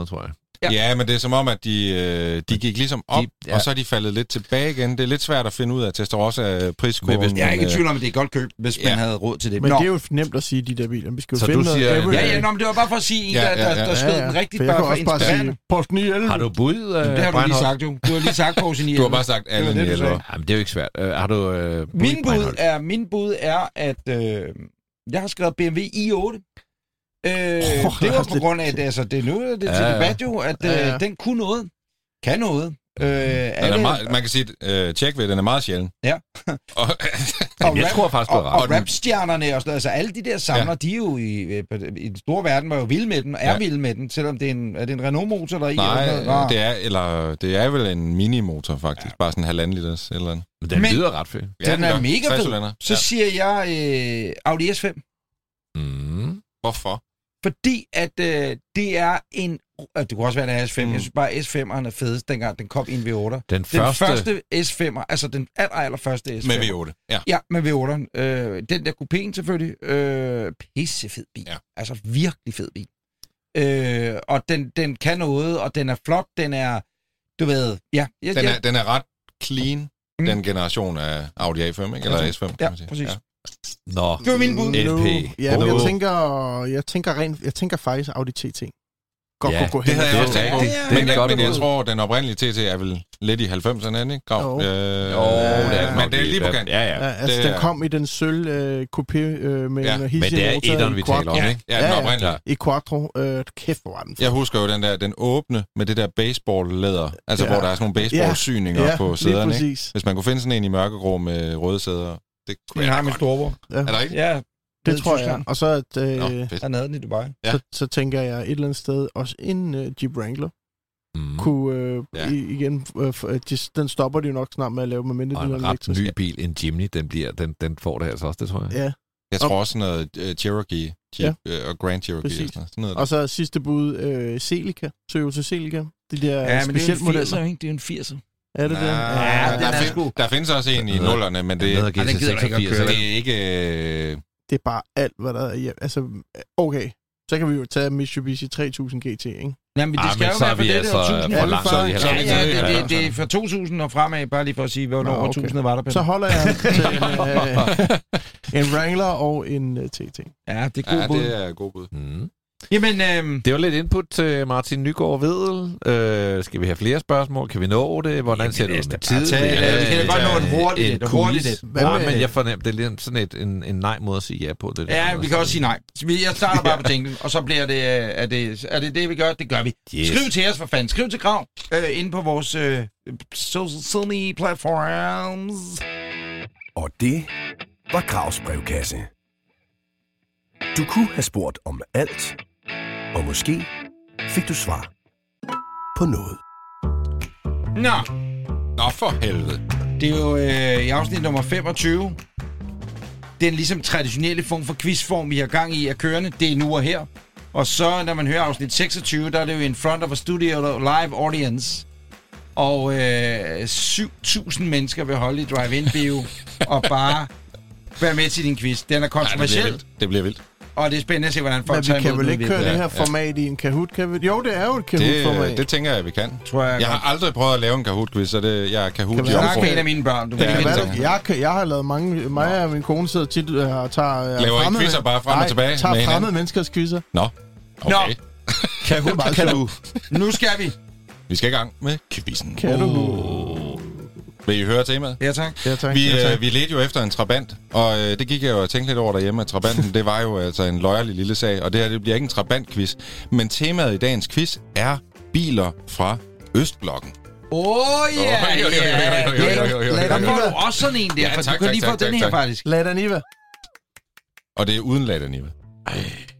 500-600, tror jeg. Ja, men det er som om, at de, øh, de gik ligesom op, De- ja. ja. og så er de faldet lidt tilbage igen. Det er lidt svært at finde ud af Testarossa priskurven. Men Jeg er ikke i øh, tvivl om, at det er godt køb, hvis man Ja. havde råd til det. Men Nå. det er jo nemt at sige, de der biler. Vi skal jo Så finde du noget siger- average. Ja, ja, nå, men det var bare for at sige Ja, der, ja, der, ja. der skød den rigtigt, for jeg bare for også bare sige, post 911. Har du bud, uh, Det har du lige sagt, jo. Du har lige sagt på sin [laughs] Du har bare sagt alle Det var det, du ni sagde. eller Jamen, det er jo ikke svært. Uh, har du uh, bud, Min bud, er, min bud er, at øh, jeg har skrevet BMW i8. Øh, det var på grund af, at det, altså, det er nu det er til Ja, ja. debat jo, at øh, Ja, ja. den kunne noget. Kan noget. Øh, Den er meget, man kan sige, uh, tjek ved, den er meget sjælden. Ja. [laughs] og, jeg rap- tror faktisk, og, og ret. rapstjernerne og sådan noget, altså alle de der samler, ja. de er jo i, øh, i den store verden, var jo vilde med den, og er ja. Ja. vilde med den, selvom det er en, er det en Renault-motor, der er i? eller nej? Nå. det er, eller, det er vel en minimotor faktisk. Ja. Bare sådan en halvanden liters eller andet. Men den Men- lyder ret fed. Den er mega fed. Så siger jeg øh, Audi S5. Mm. Hvorfor? Fordi at øh, det er en... Øh, det kunne også være en S5. Mm. Jeg synes bare, at S5'eren er fedest, dengang den kom i en V8. Den Den første... første, S5'er, altså den aller, aller første S5'er. Med V8. Ja. Ja, med V8'eren. Øh, den der kupéen selvfølgelig. Øh, pissefed bil. Ja. Ja. Altså virkelig fed bil. Øh, og den, den kan noget, og den er flot. Den er, du ved... Ja, ja, Den ja, er, den er ret clean, Mm. den generation af Audi A5, ikke? Eller Ja, S5, kan ja, man sige. præcis. Nå, Det var min bud. LP. Ja, men Nå. jeg tænker, jeg tænker rent, jeg tænker faktisk Audi TT. Godt Ja, kunne gå Det hen. havde Det jeg er også tænkt på. Ja, Det er Men, jeg, men jeg tror, den oprindelige TT er vel lidt i 90'erne, er den ikke? Grav? Jo. Øh, Jo, det er men det er lige på kant. Ja, ja. Ja, altså, det den kom i den sølv øh, coupé øh, med Ja, en men hissig det er etteren, i vi taler om, Ja, ikke? ja, den Ja, ja. oprindelige. I Quattro. Øh, kæft, hvor var den. Jeg husker jo den der, den åbne med det der baseball-læder, altså Ja. hvor der er sådan nogle baseball-syninger Ja, på sæderne, ikke? Hvis man kunne finde sådan en i mørkegrå med røde sæder, det kunne jeg har min storebror. Ja, Er der ikke? Ja, det i tror jeg. Og så, at, øh, Nå, fedt. Han havde den i Dubai. Ja. så, så tænker jeg et eller andet sted, også en øh, Jeep Wrangler Mm. kunne øh, Ja. i, igen, øh, øh, de, den stopper de jo nok snart med at lave, medmindre Og den er en ret elektrisk. ny bil, en Jimny, den, bliver, den, den får det altså også, det tror jeg. Ja, Jeg tror også noget uh, Cherokee, Jeep, ja. og Grand Cherokee Præcis. og sådan noget. Sådan noget. og så sidste bud, øh, Celica, Toyota Celica. De der Ja, men det er en modeller. 80'er, ikke? Det er en 80'er. Er det det? Ja, den der, er fin- sgu- der findes også en i nullerne, men det, hedder det den gider ikke at GT86. køre. eller? er ikke... Øh, Det er bare alt, hvad der er. Ja, altså, okay. Så kan vi jo tage Mitsubishi 3000 GT, ikke? Jamen, det Ah, skal men jo være for det, altså der 1000. for Ja, er Ja, ja, det, Ja, det, det er fra 2000 og fremad, bare lige for at sige, hvornår Nå, år okay. 1000 var der på. Så holder jeg til en, [laughs] øh, en Wrangler og en uh, TT. Ja, det er god ja, bud. det er god bud. Mm. Jamen, øhm, Det var lidt input til Martin Nygaard Vedel. Øh, skal vi have flere spørgsmål? Kan vi nå det? Hvordan Jamen, ser det ud med tid? tage det. Vi kan da godt nå en hurtigt et, hurtigt et. Hvad Nej, med- men jeg fornemmer, det er lidt sådan et, en, en nej-måde at sige ja på. Det der. ja, vi kan også sige nej. Så vi- Jeg starter bare [laughs] på tænken, og så bliver det, øh, er det, er det det, vi gør? Det gør vi. Yes. Skriv til os, for fanden. Skriv til Grav øh, inde på vores øh, social media platforms. Og det var Gravs brevkasse. Du kunne have spurgt om alt, og måske fik du svar på noget. Nå, Nå, for helvede. det er jo øh, i afsnit nummer 25. Den ligesom traditionelle form for quizform, vi har gang i, er kørende. Det er nu og her. Og så, når man hører afsnit 26, der er det jo in front of a studio live audience. Og øh, 7.000 mennesker vil holde i drive-in bio [laughs] og bare være med til din quiz. Den er Ja, det bliver kontroversiel, vildt. Det bliver vildt. Og det er spændende at se, hvordan Men folk vi tager kan imod vel den ikke køre det her ja. format i en Kahoot? Kan vi? Jo, det er jo et Kahoot-format. Det, det tænker jeg, vi kan. tror jeg, Jeg har aldrig prøvet at lave en Kahoot-quiz, så det, jeg er Kahoot Kan vi også- med omform. en af mine børn. Du Ja, kan det ikke er vinde det. dem. jeg, kan, jeg har lavet mange... Mig og min kone sidder tit og tager... øh, Laver fremmede- quizzer bare frem og Nej, tilbage tager med hinanden? fremmede menneskers quizzer. Nå, okay. Nå. Kan du? Kan du? Nu skal vi. Vi skal i gang med quizzen. Kan du? Vil I høre temaet? Ja, tak. Ja, tak. Vi, ja, tak. øh, vi ledte jo efter en trabant, og øh, det gik jeg jo og tænkte lidt over derhjemme, at trabanten, det var jo altså en løjerlig lille sag, og det her det bliver ikke en trabant-quiz. Men temaet i dagens quiz er biler fra Østblokken. Oj. Der får du også sådan en der, Ja, for tak, du kan tak, lige få tak, den tak, her tak. faktisk. Lad Niva. Og det er uden Ladaniva.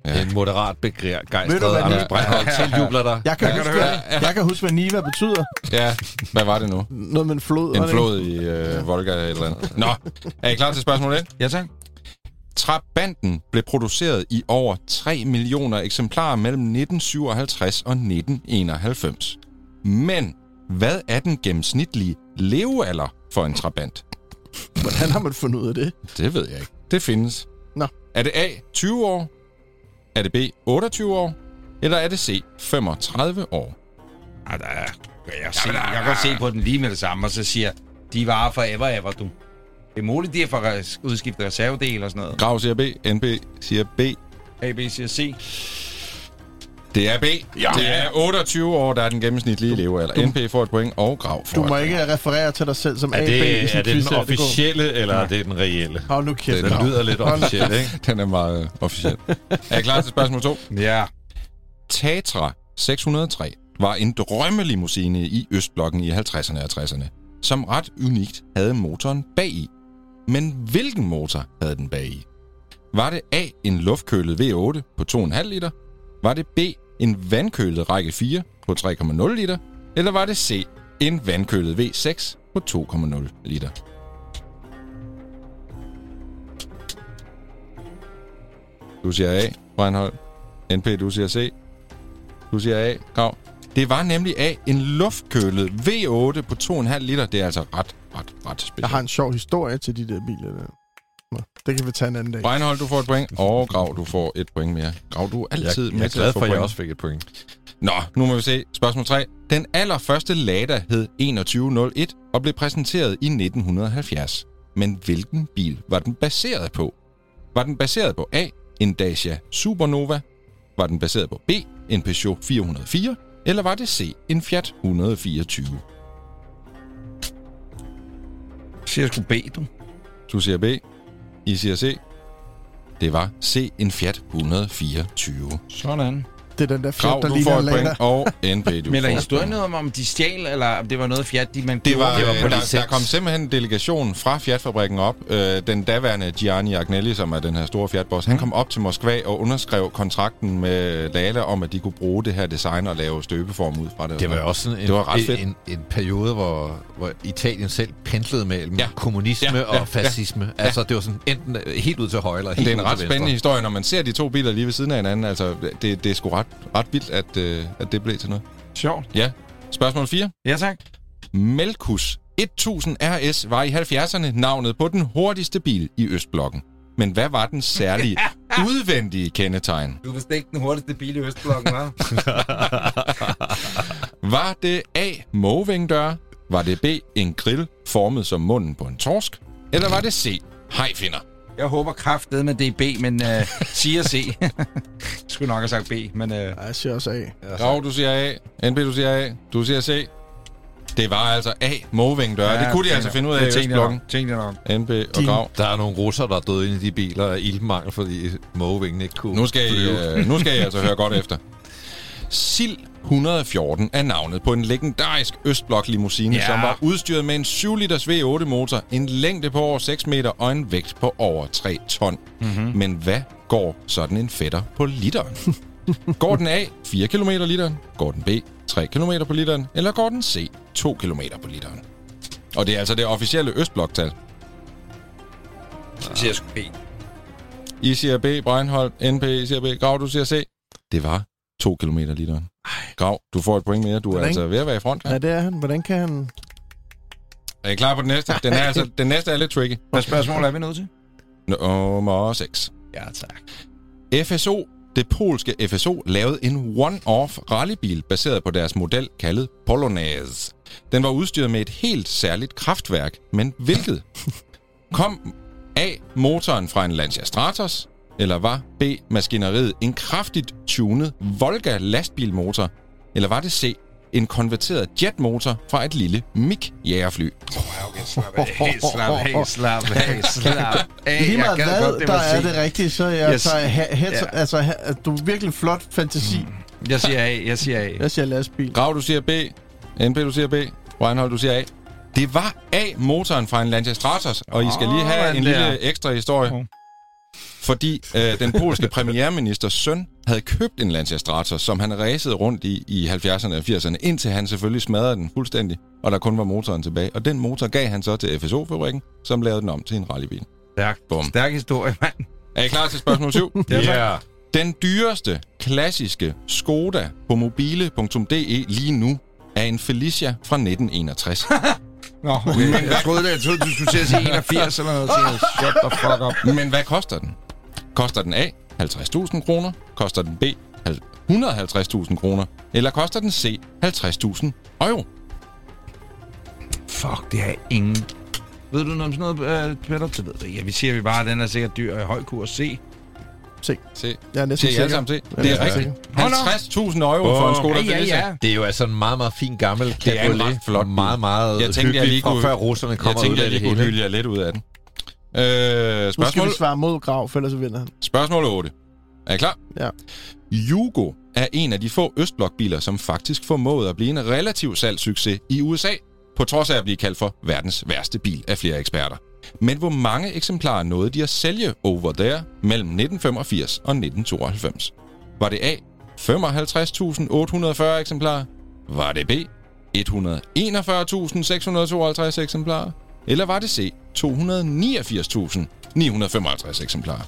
Ja. En moderat du, begejstret hvad Anders Breinholt tiljubler dig. Jeg kan, Ja, huske, kan du hvad, jeg kan huske, hvad Niva betyder. Ja, hvad var det nu? Noget med en flod. En flod i øh, Volga eller et eller andet. Nå, er I klar til spørgsmål 1? Ja, tak. Trabanten blev produceret i over 3 millioner eksemplarer mellem 1957 og 1991. Men hvad er den gennemsnitlige levealder for en Trabant? Hvordan har man fundet ud af det? Det ved jeg ikke. Det findes. Nå. Er det A, 20 år? Er det B, 28 år? Eller er det C, 35 år? Ah, der er, jeg, se, jeg kan godt se på den lige med det samme, og så siger de varer forever ever, du. Det er muligt, de er for at udskifte reservedel og sådan noget. Grav siger B, NB siger B. A, B, siger C. Det er B. Ja. Det er 28 år, der er den gennemsnitlige levealder. NP får et point, og Grav får Du må point. ikke referere til dig selv som A, Er B i det, sin er det den her. Det officielle, eller er det den reelle? Hold nu kæft. Den Grav. lyder lidt officiel, ikke? Den er meget øh, officiel. [laughs] er I klar til spørgsmål 2? Ja. Tatra 603 var en drømmelimousine i Østblokken i 50'erne og 60'erne, som ret unikt havde motoren bag i. Men hvilken motor havde den bag i? Var det A, en luftkølet V8 på 2,5 liter? Var det B, en vandkølet række 4 på 3,0 liter? Eller var det C, en vandkølet V6 på 2,0 liter? Du siger A, Breinholt. NP, du siger C. Du siger A, Grav. Det var nemlig A, en luftkølet V8 på 2,5 liter. Det er altså ret, ret, ret specielt. Jeg har en sjov historie til de der biler der. Nå, det kan vi tage en anden dag. Breinholt, du får et point, og Grav, du får et point mere. Grav, du er Jeg, altid jeg med er til glad for, at jeg også fik et point. Nå, nu må vi se. Spørgsmål 3. Den allerførste Lada hed 2101 og blev præsenteret i 1970. Men hvilken bil var den baseret på? Var den baseret på A, en Dacia Supernova? Var den baseret på B, en Peugeot 404? Eller var det C, en Fiat 124? Siger jeg sgu B, du. Du siger B. I siger Det var C, en Fiat 124. Sådan. Det er den der Grav, fjert, der ligner en lader. og NP, du [laughs] Men er får et historien noget om, om de stjal, eller om det var noget fjat, de man Det var, det var på der, licens. der kom simpelthen en delegation fra Fiat-fabrikken op. Øh, den daværende Gianni Agnelli, som er den her store Fiat-boss, han kom op til Moskva og underskrev kontrakten med Lala om, at de kunne bruge det her design og lave støbeform ud fra det. Det var jo også sådan en, Det var ret en, fedt. en, en periode, hvor, hvor Italien selv pendlede mellem Ja. ja. kommunisme Ja, ja, ja, og fascisme. Ja. Altså, det var sådan enten øh, helt ud til højre eller helt det er en ret spændende historie, når man ser de to biler lige ved siden af hinanden. Altså, det, det er sgu ret, ret vildt, at, øh, at det blev til noget. Sjovt. Ja. Spørgsmål 4. Ja, tak. Melkus 1000 RS var i 70'erne navnet på den hurtigste bil i Østblokken. Men hvad var den særlige [laughs] udvendige kendetegn? Du er vist ikke den hurtigste bil i Østblokken, hva'? [laughs] Var det A. Movingdør? Var det B. En grill formet som munden på en torsk? Eller var det C. Hejfinder? Jeg håber kraftedet med DB, men uh, siger C. [laughs] Skulle nok have sagt B, men... Uh, Ja, jeg siger også A. Grav, du siger A. NB, du siger A. Du siger C. Det var altså A. Movingdør. Ja, det kunne de altså finde ud af i Østblokken. Tænkte jeg nok. NB og Din- Grav. Der er nogle russere, der er døde inde i de biler af ildmangel, fordi Movingen ikke kunne Nu skal, I, øh, nu skal I altså høre godt efter. SIL [laughs] 114 er navnet på en legendarisk Østblok limousine, Ja. som var udstyret med en 7 liters V8 motor, en længde på over 6 meter og en vægt på over 3 ton. Mm-hmm. Men hvad går sådan en fætter på literen? [laughs] går den A 4 km literen? Går den B 3 km på literen? Eller går den C 2 km på literen? Og det er altså det officielle Østbloktal. Så siger jeg sgu B. I siger B, Breinholt, NP, I siger B, Grav, du siger C. Det var 2 km literen. Grav, du får et point mere. Du er Hvordan? altså ved at være i front. Ja, Her. det er han. Hvordan kan han... Er I klar på den næste? Den, er altså, den næste er lidt tricky. Hvad spørgsmål er vi nødt til? Nummer 6. Ja, tak. FSO, det polske FSO, lavede en one-off rallybil baseret på deres model kaldet Polonaise. Den var udstyret med et helt særligt kraftværk, men hvilket? [laughs] Kom A. Motoren fra en Lancia Stratos, eller var B. Maskineriet en kraftigt tunet Volga lastbilmotor, eller var det C. En konverteret jetmotor fra et lille MiG-jægerfly? Okay, slap af, slap af, slap af, slap af. Lige meget hvad, godt, det der er det rigtige, så jeg Yes. tager he- he- Ja. altså, he- du er virkelig flot fantasi. Jeg siger A, jeg siger A. Jeg siger lastbil. Grav, du siger B. NP, du siger B. Reinhold, du siger A. Det var A-motoren fra en Lancia Stratos, og I skal lige have Åh, en lille ekstra historie. Åh. Fordi øh, den polske premierministers søn havde købt en Lancia Stratos, som han racede rundt i i 70'erne og 80'erne, indtil han selvfølgelig smadrede den fuldstændig, og der kun var motoren tilbage. Og den motor gav han så til FSO-fabrikken, som lavede den om til en rallybil. Stærk, Bum. stærk historie, mand. Er I klar til spørgsmål 7? [laughs] Ja. Yeah. Den dyreste klassiske Skoda på mobile.de lige nu er en Felicia fra 1961. [laughs] Nå, okay. jeg troede, jeg troede, du skulle til at sige 81 eller noget. [laughs] Shut the fuck up. Men hvad koster den? Koster den A 50.000 kroner? Koster den B 150.000 kroner? Eller koster den C 50.000 euro? Fuck, det har jeg ingen... Ved du noget om sådan noget, uh, Peter? Så ved det. Ja, vi siger vi bare, at den er sikkert dyr i høj kurs C. Se. Jeg er næsten alle sikker. Ja, Det er jeg rigtigt. 50.000 euro for en Skoda Ja, ja, ja. Det er jo altså en meget, meget fin gammel Det er en ret flot. Meget, meget Jeg tænkte, jeg lige kunne- før russerne Jeg kommer ud tænkte, af jeg det lige kunne hylde jer lidt ud af den. Øh, Nu skal spørgsmål, vi svare mod grav, for ellers vinder han. spørgsmål 8. Er I klar? Ja. Yugo er en af de få Østblok-biler, som faktisk formåede at blive en relativ salgssucces i USA, på trods af at blive kaldt for verdens værste bil af flere eksperter. Men hvor mange eksemplarer nåede de at sælge over there mellem 1985 og 1992? Var det A. 55.840 eksemplarer? Var det B. 141.652 eksemplarer? Eller var det C. 289.955 eksemplarer?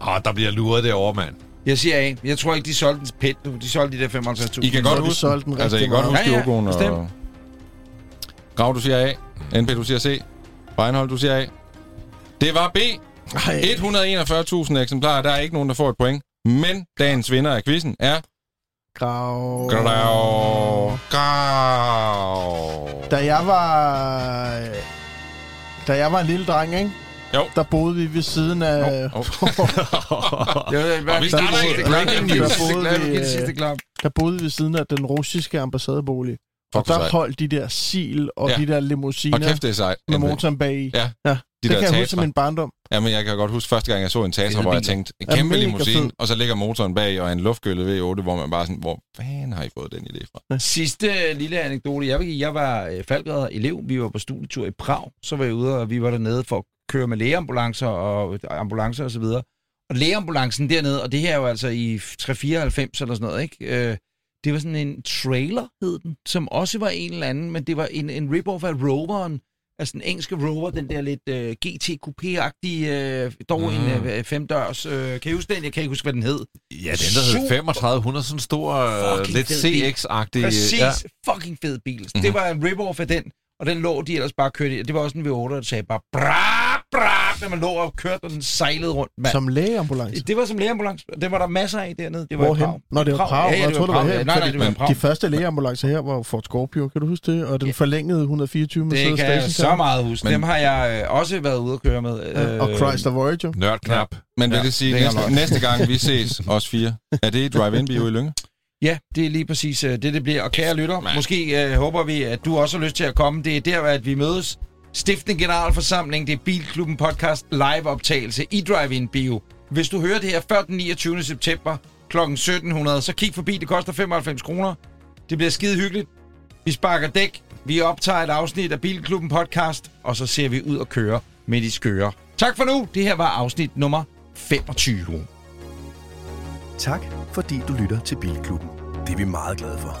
Åh, der bliver luret derovre, mand. Jeg siger A. Jeg tror ikke, de solgte den pænt. nu. De solgte de der 55.000. I kan godt de huske solgte den Altså, I kan godt huske Ja, ja, bestemt. Og... Grav, du siger A. NP, du siger C. Reinhold, du siger A. Det var B. Ej, 141.000 eksemplarer. Der er ikke nogen, der får et point. Men dagens vinder af quizzen er... grav. Grav. Grav. Da jeg var... Da jeg var en lille dreng, ikke? Jo. Der boede vi ved siden af... Oh. Jeg ved, hvad, Og vi starter ikke. sidste klap. Vi, Det øh, sidste klap. Der boede vi ved siden af den russiske ambassadebolig. Fuck, Og der sejt. holdt de der sil og Ja. de der Og limousiner kæft, det er sejt. med motoren bag i. Ja, ja. de det der kan jeg huske som min barndom. Ja, men jeg kan godt huske første gang, jeg så en Tatra, hvor jeg tænkte, en kæmpe mega limousine, fed. og så ligger motoren bag, og en luftgøllet V8, hvor man bare sådan, hvor fanden har I fået den idé fra? Sidste øh, lille anekdote. Jeg, vil give, jeg var øh, elev. Vi var på studietur i Prag. Så var jeg ude, og vi var dernede for at køre med lægeambulancer og ambulancer og så videre. Og lægeambulancen dernede, og det her er jo altså i 394 eller sådan noget, ikke? Øh, det var sådan en trailer, hed den, som også var en eller anden, men det var en, en rip-off af Roveren, altså den engelske Rover, den der lidt øh, GT Coupé-agtige, øh, dog mm. en øh, femdørs. Øh, kan I huske den? Jeg kan ikke huske, hvad den hed. Ja, den der hed Super. 3500, sådan stor, øh, lidt. CX-agtig. Præcis. Ja. Fucking fed bil. Mm-hmm. Det var en rip-off af den, og den lå de ellers bare kørte i. Det var også en V8, der sagde bare bra, bra, når man lå og kørte, og den sejlede rundt. Mand. Som lægeambulance. Det var som lægeambulance. Det var der masser af dernede. Det var Hvorhen? i Prag. Nå, det var Prag. Ja, ja, Jeg det troede, det var her, Nej, nej, det var Prag. De første lægeambulancer her var Ford Scorpio, kan du huske det? Og den Ja. forlængede 124 med Det kan jeg så meget huske. Men- Dem har jeg øh, også været ude at køre med. Ja, og Chrysler Voyager. Nørdknap. Men vil Ja, det sige, det næste, næste gang vi ses, [laughs] os fire, er det i Drive-In-bio i Lønge? Ja, det er lige præcis øh, det, det bliver. Og kære lytter, måske øh, håber vi, at du også har lyst til at komme. Det er der, at vi mødes. Stiftende Generalforsamling, det er Bilklubben Podcast live-optagelse i Drive-In Bio. Hvis du hører det her før den 29. september kl. 1700, så kig forbi. Det koster 95 kroner. Det bliver skide hyggeligt. Vi sparker dæk. Vi optager et afsnit af Bilklubben Podcast, og så ser vi ud og køre med de skøre. Tak for nu. Det her var afsnit nummer 25. Tak, fordi du lytter til Bilklubben. Det er vi meget glade for.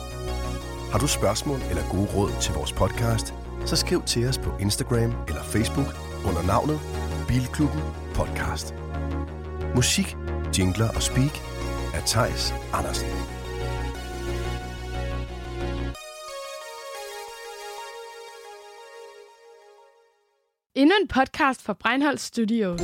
Har du spørgsmål eller gode råd til vores podcast, så skriv til os på Instagram eller Facebook under navnet Bilklubben Podcast. Musik, jingler og speak af Tejs Andersen. Endnu en podcast fra Breinholt Studios.